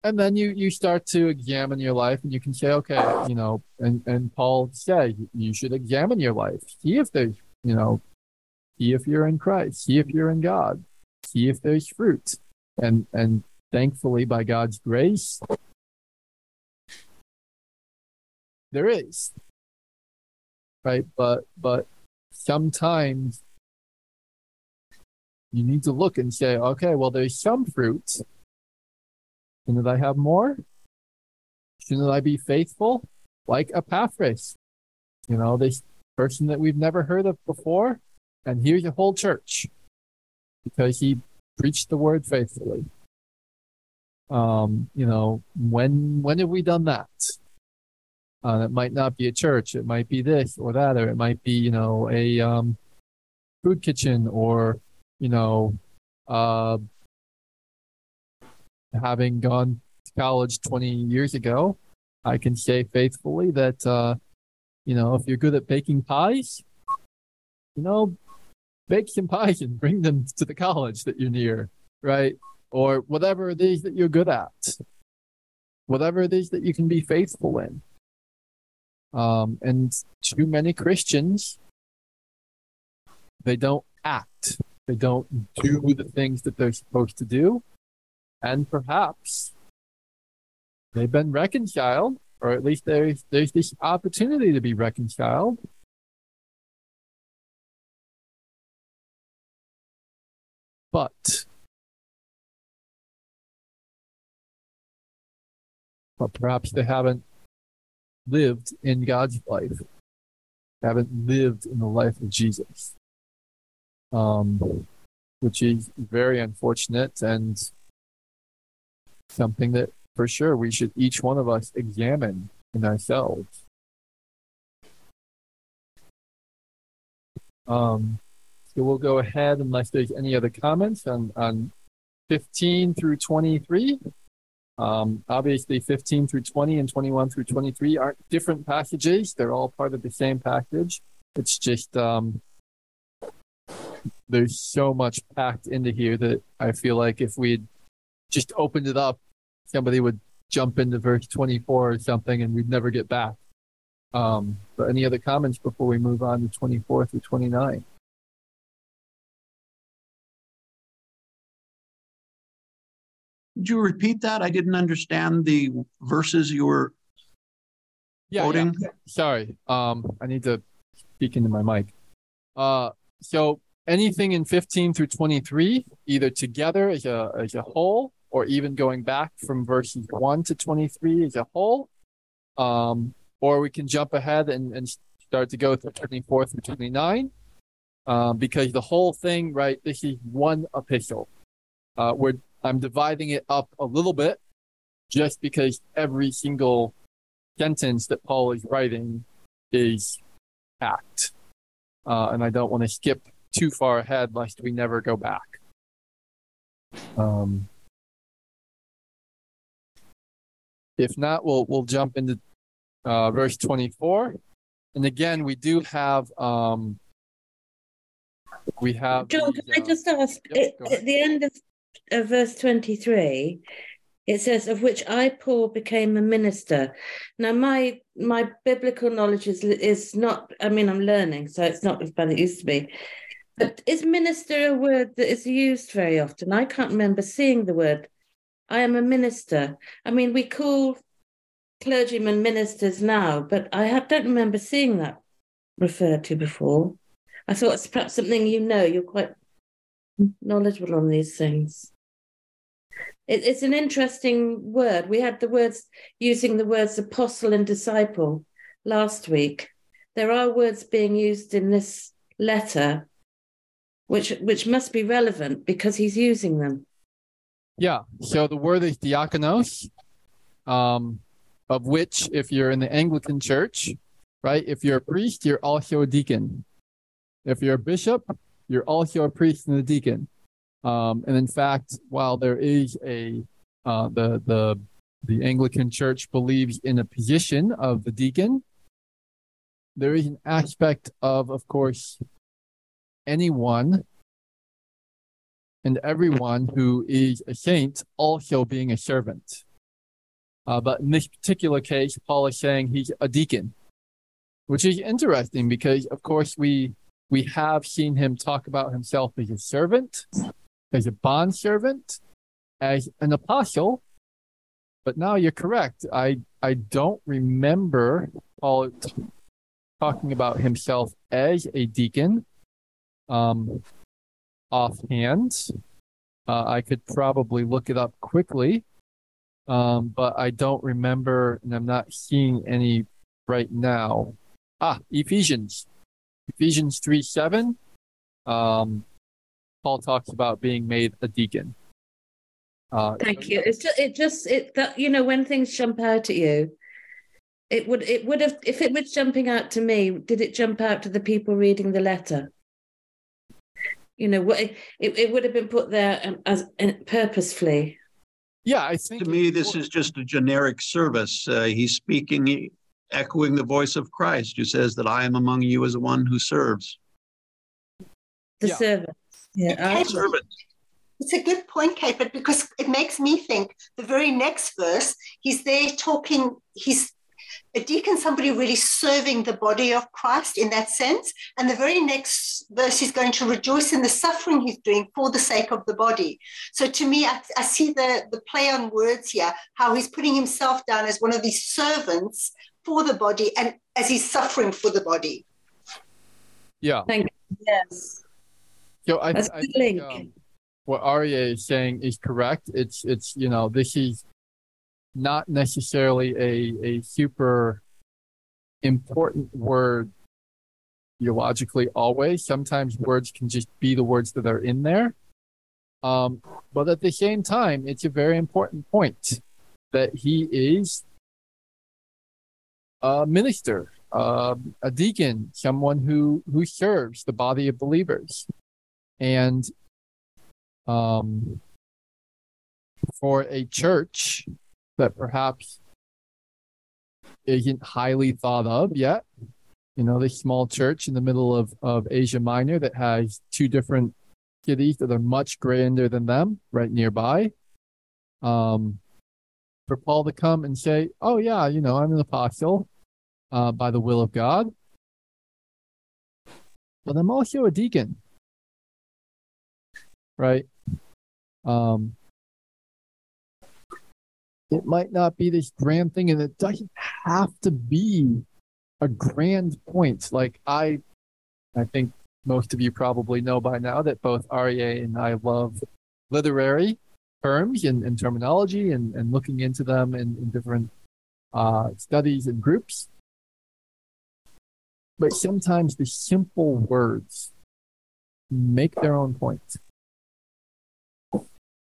And then you you start to examine your life and you can say okay you know and and paul said you should examine your life. See if there's you know see if you're in christ. See if you're in god. See if there's fruit. And and thankfully by god's grace there is. Right? But but sometimes you need to look and say okay well there's some fruit Shouldn't I have more? Shouldn't I be faithful? Like Epaphras, you know, this person that we've never heard of before. And here's a whole church because he preached the word faithfully. Um, you know, when when have we done that? Uh, it might not be a church. It might be this or that, or it might be, you know, a um, food kitchen or, you know, uh, having gone to college 20 years ago, I can say faithfully that, uh, you know, if you're good at baking pies, you know, bake some pies and bring them to the college that you're near, right? Or whatever it is that you're good at, whatever it is that you can be faithful in. Um, and too many Christians, they don't act, they don't do the things that they're supposed to do and perhaps they've been reconciled, or at least there's there's this opportunity to be reconciled. But but perhaps they haven't lived in God's life, haven't lived in the life of Jesus, um, which is very unfortunate and something that for sure we should each one of us examine in ourselves. Um, so we'll go ahead unless there's any other comments on, on 15 through 23. Um, obviously, 15 through 20 and 21 through 23 aren't different passages. They're all part of the same package. It's just um, there's so much packed into here that I feel like if we'd just opened it up, somebody would jump into verse 24 or something and we'd never get back. Um, but any other comments before we move on to 24 through 29? Would you repeat that? I didn't understand the verses you were Yeah, quoting. yeah. Sorry. Um, I need to speak into my mic. Uh, so anything in 15 through 23, either together as a, as a whole, or even going back from verses 1 to 23 as a whole. Um, or we can jump ahead and, and start to go through 24 through 29. Um, because the whole thing, right, this is one epistle. Uh, where I'm dividing it up a little bit just because every single sentence that Paul is writing is packed. Uh, and I don't want to skip too far ahead lest we never go back. Um, if not, we'll we'll jump into uh, verse 24. And again, we do have um, we have John, can I uh, just ask? yep, it- at the end of, of verse 23, it says, Of which I, Paul, became a minister. Now, my my biblical knowledge is, is not, I mean, I'm learning, so it's not as bad as it used to be. But is minister a word that is used very often? I can't remember seeing the word. I am a minister. I mean, we call clergymen ministers now, but I have, don't remember seeing that referred to before. I thought it's perhaps something you know. You're quite knowledgeable on these things. It, it's an interesting word. We had the words using the words apostle and disciple last week. There are words being used in this letter, which which must be relevant because he's using them. Yeah. So the word is diakonos, um, of which, if you're in the Anglican Church, right, if you're a priest, you're also a deacon. If you're a bishop, you're also a priest and a deacon. Um, and in fact, while there is a uh, the the the Anglican Church believes in a position of the deacon, there is an aspect of, of course, anyone and everyone who is a saint also being a servant. Uh, but in this particular case, Paul is saying he's a deacon, which is interesting because, of course, we we have seen him talk about himself as a servant, as a bond servant, as an apostle. But now you're correct. I I don't remember Paul t- talking about himself as a deacon. Um, offhand. Uh, I could probably look it up quickly, um, but I don't remember, and I'm not seeing any right now. Ah, Ephesians, Ephesians three seven. Um, Paul talks about being made a deacon. Uh, Thank so you. It's just, it just it that you know when things jump out at you, it would it would have if it was jumping out to me. Did it jump out to the people reading the letter? You know, what it, it, it would have been put there um, as uh, purposefully. Yeah, I think To me, this is just a generic service. Uh, he's speaking, echoing the voice of Christ, who says that I am among you as one who serves. The Yeah. servant. Yeah. I- Servant. It's a good point, Kate, but because it makes me think the very next verse, he's there talking, he's a deacon, somebody really serving the body of Christ in that sense. And the very next verse, is going to rejoice in the suffering he's doing for the sake of the body. So to me, I, I see the, the play on words here, how he's putting himself down as one of these servants for the body and as he's suffering for the body. yeah. Thank you. Yes. So I, That's I a good think link. um, what Arya is saying is correct. It's it's you know this is not necessarily a a super important word theologically always. Sometimes words can just be the words that are in there. Um, but at the same time, it's a very important point that he is a minister, uh, a deacon, someone who who serves the body of believers and um, for a church that perhaps isn't highly thought of yet, you know, this small church in the middle of, of Asia Minor that has two different cities that are much grander than them right nearby. Um, for Paul to come and say, "Oh yeah, you know, I'm an apostle uh, by the will of God, but I'm also a deacon." Right? Um, it might not be this grand thing, and it doesn't have to be a grand point. Like I, I think most of you probably know by now that both REA and I love literary terms and, and terminology and, and looking into them in, in different uh, studies and groups. But sometimes the simple words make their own point.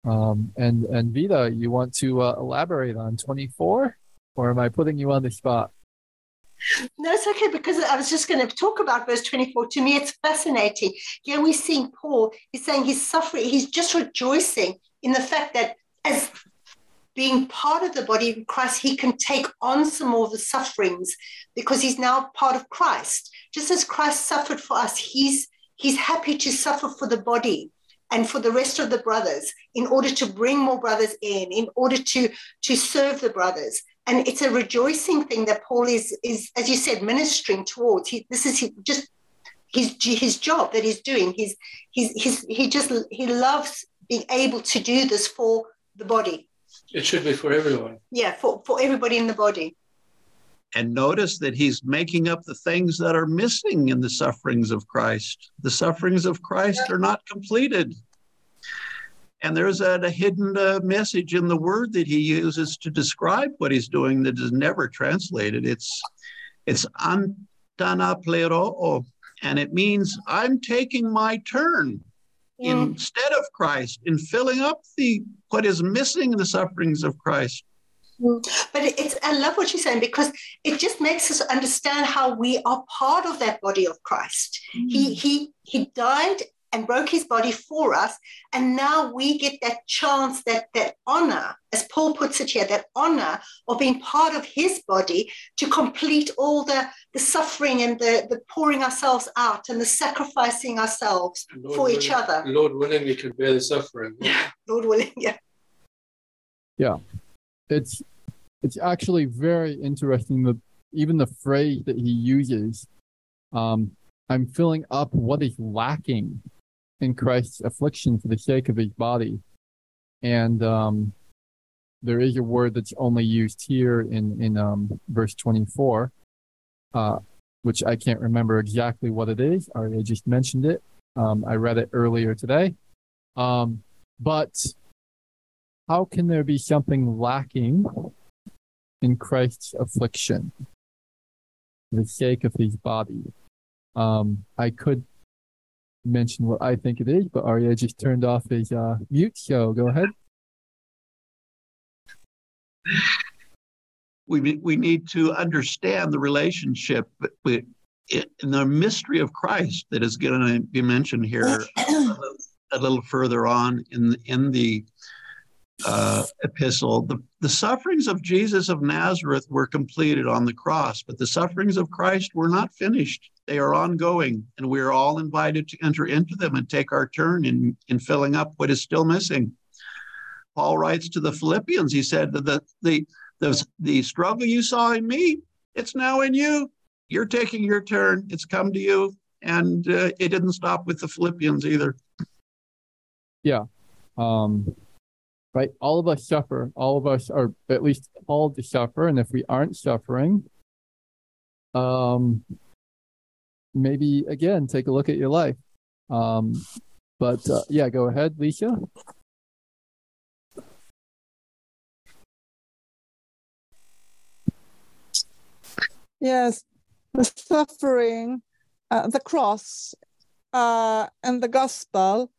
Um, and and Vita, you want to uh, elaborate on 24, or am I putting you on the spot? No, it's okay because I was just going to talk about verse 24. To me, it's fascinating. Here we're seeing Paul, he's saying he's suffering, he's just rejoicing in the fact that as being part of the body of Christ, he can take on some more of the sufferings because he's now part of Christ. Just as Christ suffered for us, he's he's happy to suffer for the body and for the rest of the brothers in order to bring more brothers in, in order to, to serve the brothers. And it's a rejoicing thing that Paul is, is as you said, ministering towards. He, this is just his, his job that he's doing. He's, he's, he's, he just he loves being able to do this for the body. It should be for everyone. Yeah, for, for everybody in the body. And notice that he's making up the things that are missing in the sufferings of Christ. The sufferings of Christ are not completed. And there's a, a hidden uh, message in the word that he uses to describe what he's doing that is never translated. It's it's antanapleroo, and it means I'm taking my turn mm. instead of Christ in filling up the what is missing in the sufferings of Christ. But it's I love what you're saying because it just makes us understand how we are part of that body of Christ. Mm. He he he died and broke his body for us, and now we get that chance, that that honor, as Paul puts it here, that honor of being part of his body to complete all the the suffering and the the pouring ourselves out and the sacrificing ourselves Lord for willing, each other. Lord willing, we can bear the suffering. (laughs) Lord willing, yeah. Yeah, it's it's actually very interesting that even the phrase that he uses, um, I'm filling up what is lacking in Christ's affliction for the sake of his body. And um, there is a word that's only used here in, in um, verse 24, uh, which I can't remember exactly what it is. I just mentioned it. Um, I read it earlier today. Um, but how can there be something lacking in Christ's affliction for the sake of his body. Um, I could mention what I think it is, but Arya just turned off his uh, mute, so go ahead. We, we need to understand the relationship in the mystery of Christ that is going to be mentioned here (clears throat) a little further on in in the uh, epistle, the, the sufferings of Jesus of Nazareth were completed on the cross, but the sufferings of Christ were not finished. They are ongoing, and we are all invited to enter into them and take our turn in, in filling up what is still missing. Paul writes to the Philippians, he said that the, the, the, the struggle you saw in me, it's now in you. You're taking your turn. It's come to you. And uh, it didn't stop with the Philippians either. Yeah. Um, right? All of us suffer. All of us are at least called to suffer. And if we aren't suffering, um, maybe again, take a look at your life. Um, but uh, yeah, go ahead, Lisa. Yes, the suffering, uh, the cross, uh, and the gospel.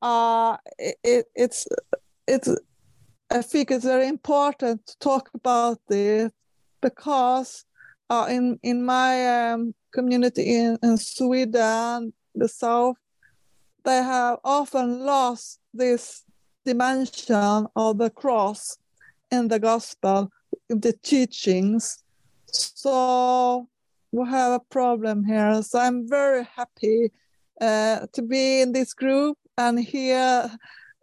Uh, it, it's it's I think it's very important to talk about this because uh, in in my um, community in, in Sweden, the South, they have often lost this dimension of the cross in the gospel, in the teachings. So we have a problem here. So I'm very happy uh, to be in this group and hear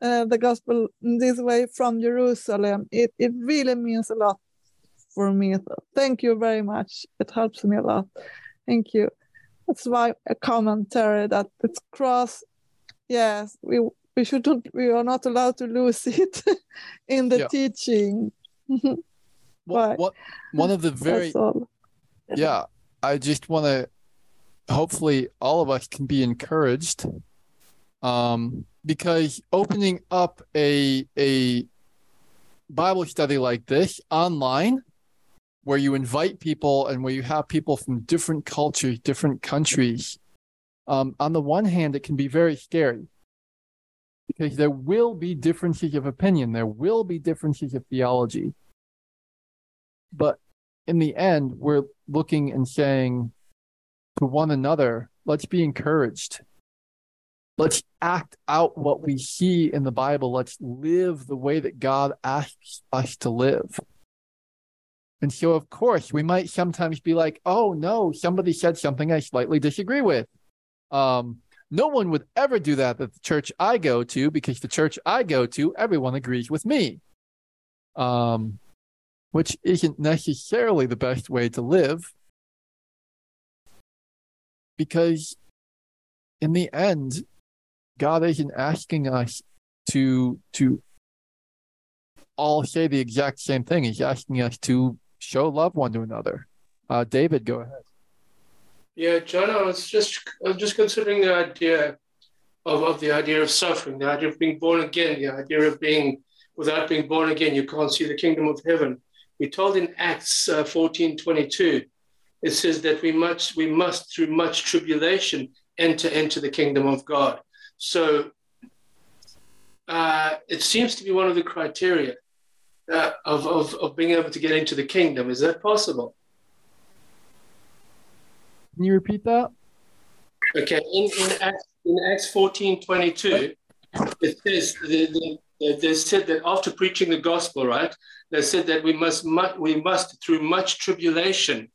uh, the gospel in this way from Jerusalem. It, it really means a lot for me. Thank you very much. It helps me a lot. Thank you. That's why a commentary that it's cross. Yes, we we shouldn't. We are not allowed to lose (laughs) it in the Yeah. teaching. Right. what one of the very yeah i just want to hopefully all of us can be encouraged um because opening up a a bible study like this online where you invite people and where you have people from different cultures different countries um, on the one hand it can be very scary. Because there will be differences of opinion. There will be differences of theology. But in the end, we're looking and saying to one another, let's be encouraged. Let's act out what we see in the Bible. Let's live the way that God asks us to live. And so, of course, we might sometimes be like, oh, no, somebody said something I slightly disagree with. Um, no one would ever do that at the church I go to because the church I go to, everyone agrees with me. Um, which isn't necessarily the best way to live because in the end god isn't asking us to to all say the exact same thing he's asking us to show love one to another uh, david go ahead Yeah, John, I was just I was just considering the idea of, of the idea of suffering, the idea of being born again, the idea of being without being born again, you can't see the kingdom of heaven. We're told in Acts uh, 14, 22, it says that we must we must through much tribulation enter into the kingdom of God. So uh, it seems to be one of the criteria uh, of, of, of being able to get into the kingdom. Is that possible? can you repeat that Okay, in, in, Acts, in Acts 14 22, it says the, the, the- they said that after preaching the gospel, right, they said that we must, mu- we must through much tribulation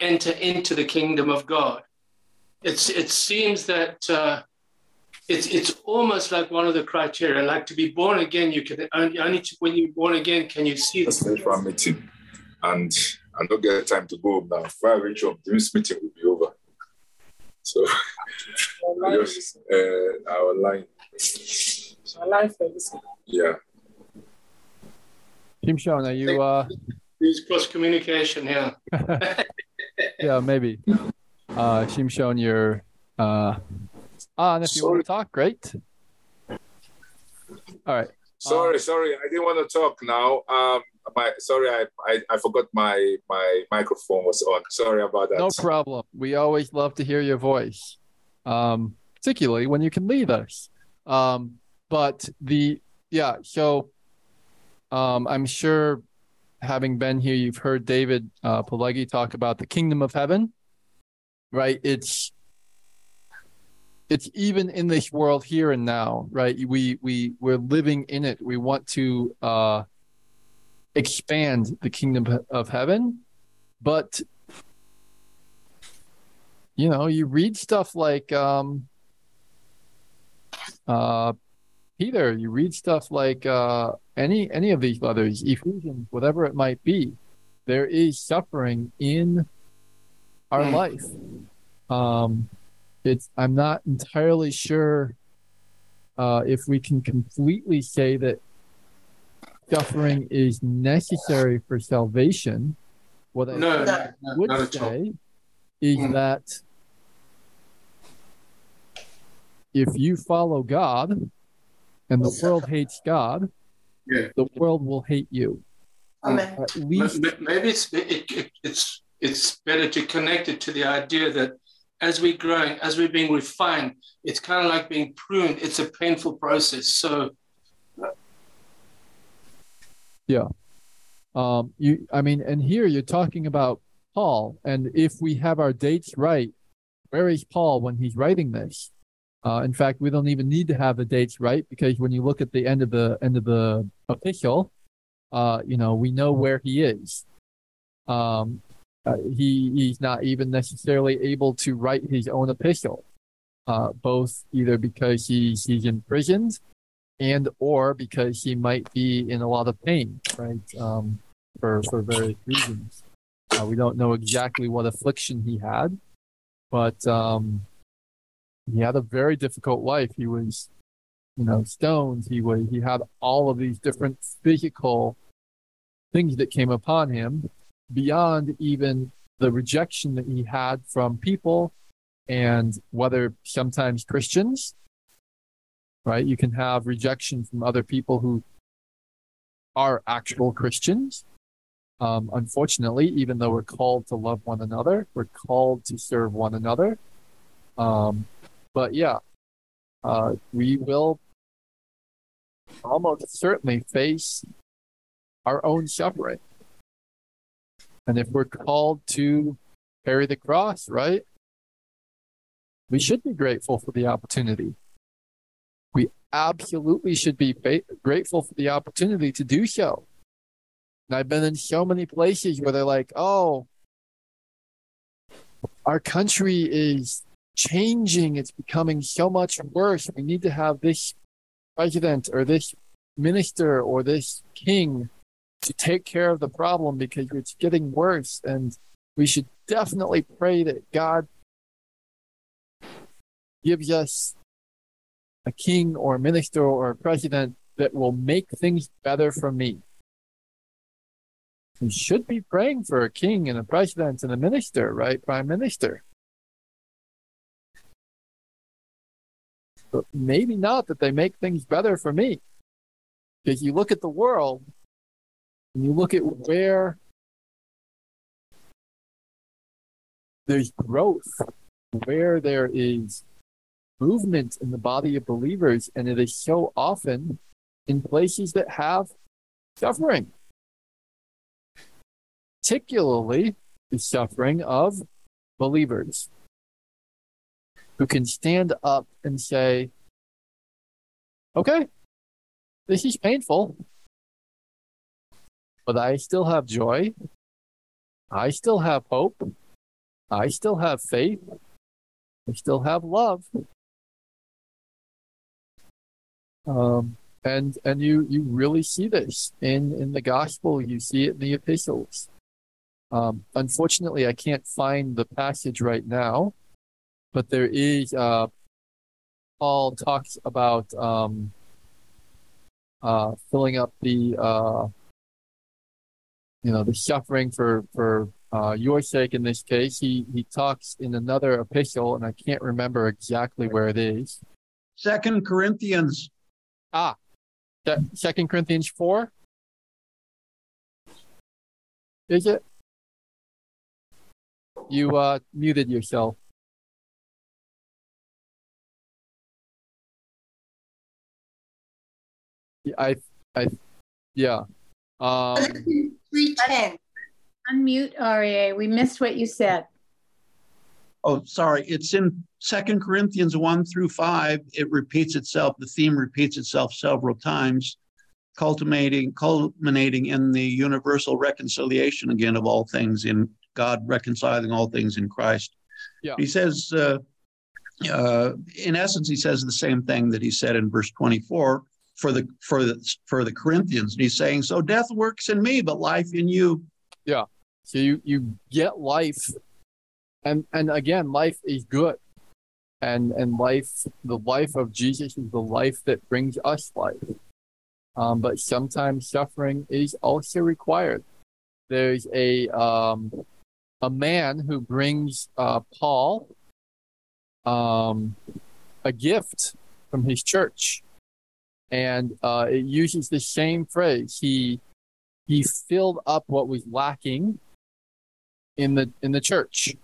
enter into the kingdom of God. It's, it seems that uh, it's, it's almost like one of the criteria, like to be born again, you can only, only to, when you're born again can you see Let's the finish one meeting. And I don't get time to go home now. Before I reach home, this meeting will be over. So (laughs) I just uh, our line. Yeah. Shimshon, are you uh There's cross communication here. (laughs) yeah maybe uh Shimshon, you're uh on if you want to talk great all right Sorry, sorry. I didn't want to talk now. Um my sorry, I, I, I forgot my my microphone was on. Sorry about that. No problem. We always love to hear your voice, um, particularly when you can lead us. Um, but the yeah, so um, I'm sure, having been here, you've heard David uh, Pelegi talk about the kingdom of heaven, right? It's it's even in this world here and now, right? We we we're living in it. We want to uh, expand the kingdom of heaven, but you know, you read stuff like um uh Peter, you read stuff like uh any any of these letters, Ephesians, whatever it might be, there is suffering in our Mm. life. Um it's I'm not entirely sure uh if we can completely say that suffering is necessary for salvation. What I No, no, no, would say is Mm. that if you follow God and the world hates God, Yeah. the world will hate you. Amen. At least, Maybe it's it, it, it's it's better to connect it to the idea that as we're growing, as we're being refined, it's kind of like being pruned. It's a painful process. So yeah. um, you, I mean, and here you're talking about Paul, and if we have our dates right, where is Paul when he's writing this? Uh, in fact, we don't even need to have the dates right because when you look at the end of the end of the official, uh, you know, we know where he is. Um, Uh, he he's not even necessarily able to write his own epistle, uh, both either because he's he's imprisoned, and or because he might be in a lot of pain, right? Um, for for various reasons. Uh, we don't know exactly what affliction he had, but um, he had a very difficult life. He was, you know, stoned. He was he had all of these different physical things that came upon him beyond even the rejection that he had from people and whether sometimes Christians, right? You can have rejection from other people who are actual Christians. Um, unfortunately, even though we're called to love one another, we're called to serve one another. Um, but yeah, uh, we will almost certainly face our own suffering. And if we're called to carry the cross, right? We should be grateful for the opportunity. We absolutely should be grateful for the opportunity to do so. And I've been in so many places where they're like, oh, our country is changing. It's becoming so much worse. We need to have this president or this minister or this king to take care of the problem because it's getting worse. And we should definitely pray that God gives us a king or a minister or a president that will make things better for me. We should be praying for a king and a president and a minister, right? Prime minister. But maybe not that they make things better for me. Because you look at the world and you look at where there's growth, where there is movement in the body of believers, and it is so often in places that have suffering, particularly the suffering of believers who can stand up and say, okay, this is painful, but I still have joy. I still have hope. I still have faith. I still have love. Um, and and you you really see this in in the gospel. You see it in the epistles. Um, unfortunately, I can't find the passage right now, but there is. Uh, Paul talks about um, uh, filling up the uh, you know the suffering for for uh, your sake in this case. He he talks in another epistle, and I can't remember exactly where it is. Second Corinthians. Ah, Second Corinthians four. Is it? You uh, muted yourself. I, I, yeah. Um, 310. Unmute REA. We missed what you said. Oh, sorry. It's in Second Corinthians 1 through 5. It repeats itself. The theme repeats itself several times, culminating, culminating in the universal reconciliation again of all things in God reconciling all things in Christ. Yeah. He says, uh, uh, in essence, he says the same thing that he said in verse 24 for the for the for the Corinthians. And he's saying, "So death works in me, but life in you." Yeah. So you you get life, and and again, life is good, and and life, the life of Jesus is the life that brings us life. Um, but sometimes suffering is also required. There's a um, a man who brings uh, Paul um, a gift from his church and uh, it uses the same phrase. He he filled up what was lacking in the in the church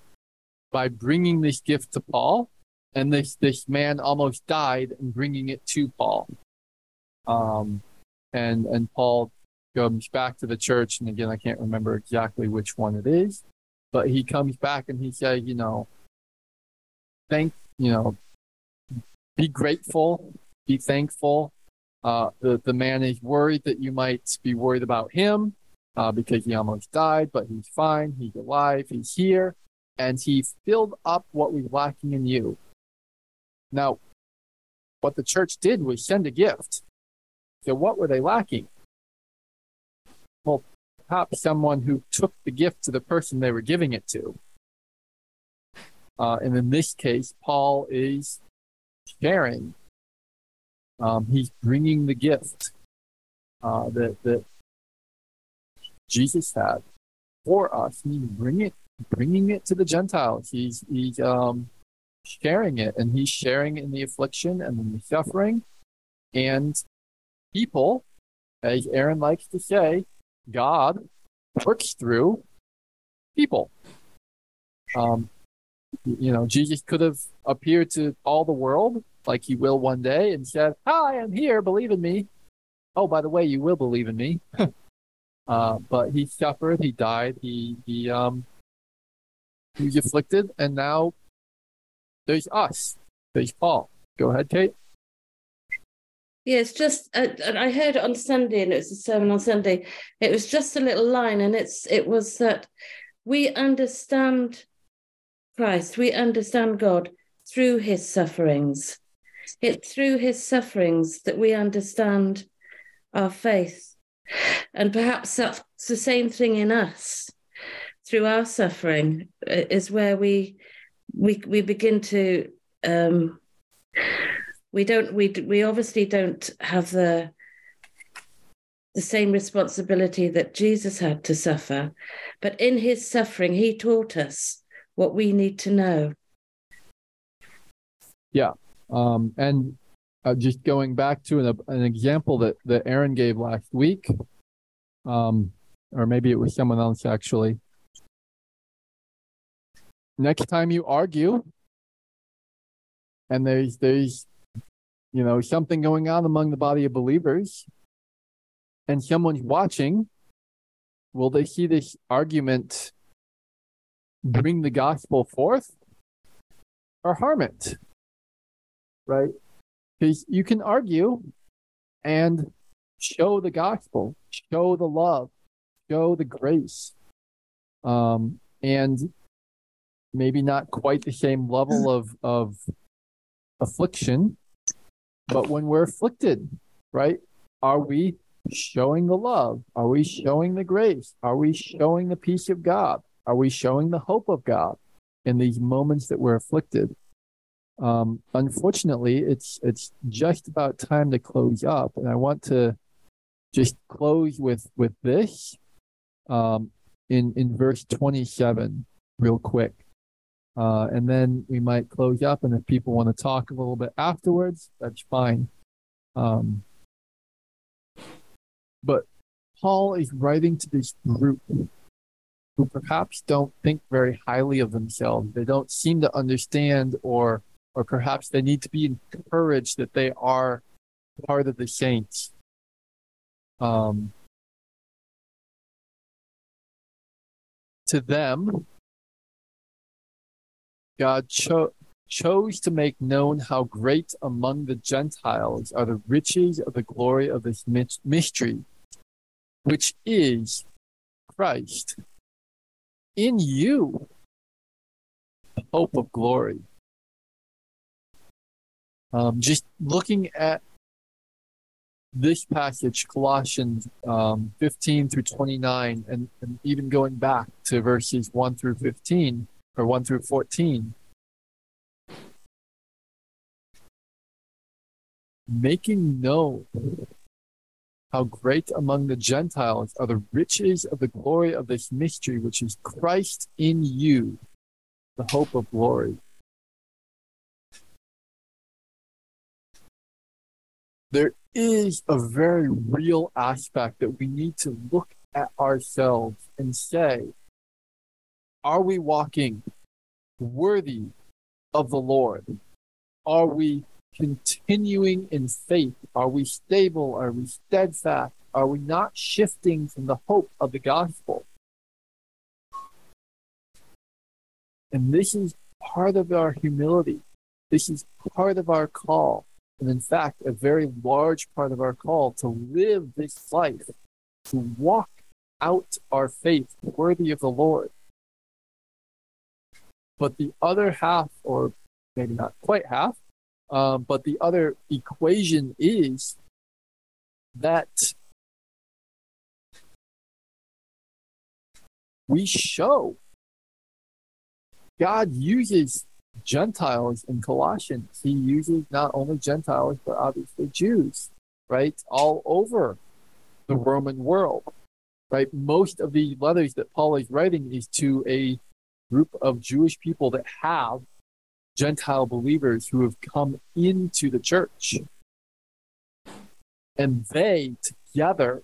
by bringing this gift to Paul, and this this man almost died in bringing it to Paul. Um, and and Paul comes back to the church, and again, I can't remember exactly which one it is, but he comes back and he says, you know, thank you know, be grateful, be thankful uh, the, the man is worried that you might be worried about him. uh, because he almost died, but he's fine. He's alive. He's here. And he filled up what was lacking in you. Now, what the church did was send a gift. So, what were they lacking? Well, perhaps someone who took the gift to the person they were giving it to. Uh, and in this case, Paul is sharing. Um, he's bringing the gift uh, that, that Jesus had for us. He's bringing it, bringing it to the Gentiles. He's, he's um, sharing it, and he's sharing in the affliction and in the suffering. And people, as Aaron likes to say, God works through people. Um, you know, Jesus could have appeared to all the world like he will one day and said, Hi, I'm here, believe in me. Oh, by the way, you will believe in me. (laughs) uh, but he suffered, he died, he he um he was afflicted, and now there's us. There's Paul. Go ahead, Kate. Yeah, it's just uh, I heard it on Sunday, and it was a sermon on Sunday. It was just a little line, and it's it was that we understand Christ, we understand God through His sufferings. It's through His sufferings that we understand our faith, and perhaps that's the same thing in us. Through our suffering is where we we we begin to um, we don't we we obviously don't have the the same responsibility that Jesus had to suffer but in his suffering he taught us what we need to know yeah um, and uh, just going back to an, an example that that Aaron gave last week um, or maybe it was someone else actually next time you argue and there's there's you know, something going on among the body of believers and someone's watching, will they see this argument bring the gospel forth or harm it? Right? Because you can argue and show the gospel, show the love, show the grace. Um, and maybe not quite the same level of, of affliction, but when we're afflicted, right? Are we showing the love? Are we showing the grace? Are we showing the peace of God? Are we showing the hope of God in these moments that we're afflicted? Um, unfortunately, it's it's just about time to close up, and I want to just close with with this um, in in verse twenty seven, real quick. Uh, and then we might close up. And if people want to talk a little bit afterwards, that's fine. Um, but Paul is writing to this group who perhaps don't think very highly of themselves. They don't seem to understand, or or perhaps they need to be encouraged that they are part of the saints. Um, to them, God cho- chose to make known how great among the Gentiles are the riches of the glory of this mystery, which is Christ. In you, the hope of glory. Um, just looking at this passage, Colossians um, 15 through 29, and, and even going back to verses 1 through 15 or 1 through 14. Making known how great among the Gentiles are the riches of the glory of this mystery, which is Christ in you, the hope of glory. There is a very real aspect that we need to look at ourselves and say, are we walking worthy of the Lord? Are we continuing in faith? Are we stable? Are we steadfast? Are we not shifting from the hope of the gospel? And this is part of our humility. This is part of our call. And in fact, a very large part of our call to live this life, to walk out our faith worthy of the Lord. But the other half, or maybe not quite half, um, but the other equation is that we show God uses Gentiles in Colossians. He uses not only Gentiles, but obviously Jews, right? All over the Roman world, right? Most of the letters that Paul is writing is to a group of Jewish people that have Gentile believers who have come into the church. And they together,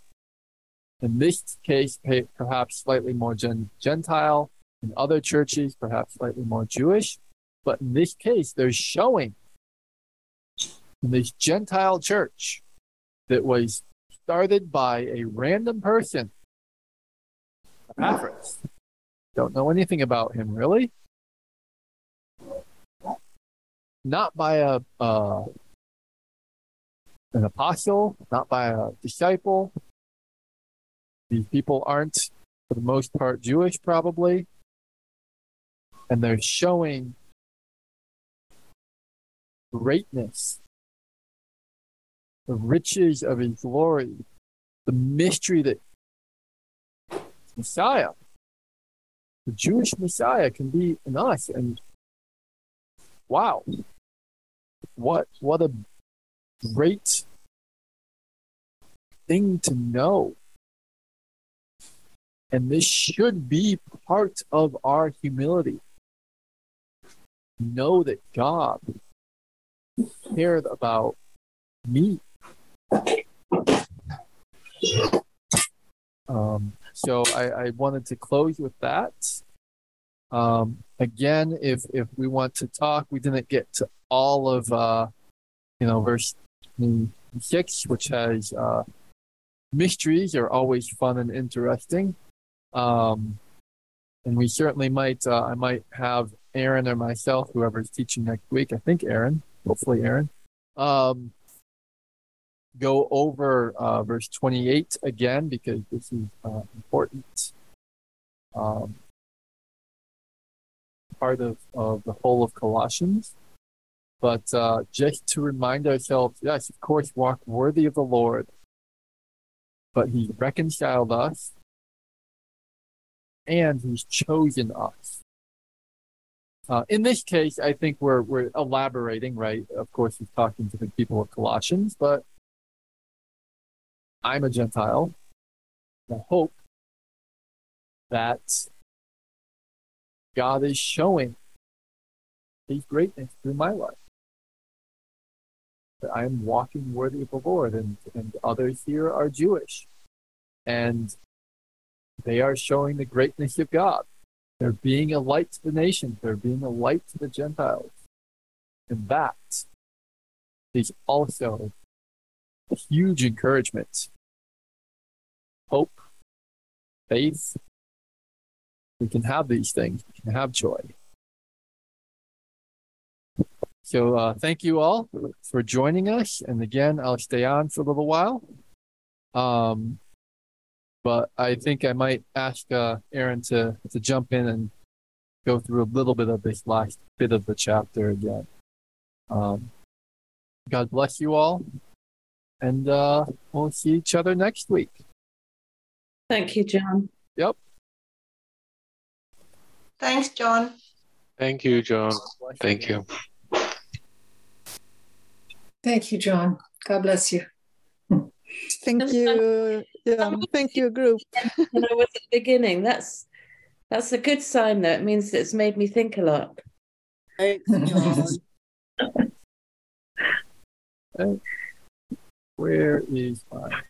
in this case, perhaps slightly more Gentile, in other churches, perhaps slightly more Jewish, but in this case, they're showing this Gentile church that was started by a random person, Epaphras. Don't know anything about him, really. Not by a uh, an apostle, not by a disciple. These people aren't, for the most part, Jewish, probably. And they're showing greatness, the riches of his glory, the mystery that Messiah, the Jewish Messiah, can be in us. And wow, what what a great thing to know. And this should be part of our humility. Know that God cared about me. Um, so I, I, wanted to close with that. Um, again, if if we want to talk, we didn't get to all of uh, you know verse six, which has uh, mysteries are always fun and interesting. Um, and we certainly might uh, I might have Aaron or myself, whoever's teaching next week. I think Aaron hopefully Aaron, um, go over uh, verse 28 again because this is uh, important um, part of, of the whole of Colossians. But uh, just to remind ourselves, yes, of course, walk worthy of the Lord, but He reconciled us and He's chosen us. Uh, in this case, I think we're we're elaborating, right? Of course, he's talking to the people of Colossians, but I'm a Gentile. I hope that God is showing His greatness through my life. That I am walking worthy of the Lord, and, and others here are Jewish, and they are showing the greatness of God. They're being a light to the nations. They're being a light to the Gentiles. And that is also a huge encouragement. Hope, faith. We can have these things. We can have joy. So uh, thank you all for joining us. And again, I'll stay on for a little while. Um, but I think I might ask uh, Aaron to to jump in and go through a little bit of this last bit of the chapter again. Um, God bless you all, and uh, we'll see each other next week. Thank you, John. Yep. Thanks, John. Thank you, John. Thank you. Thank you, John. God bless you. Thank you. Yeah, thank you, group. (laughs) when I was at the beginning, that's that's a good sign. Though it means it's made me think a lot. Thanks, (laughs) John. (laughs) Where is my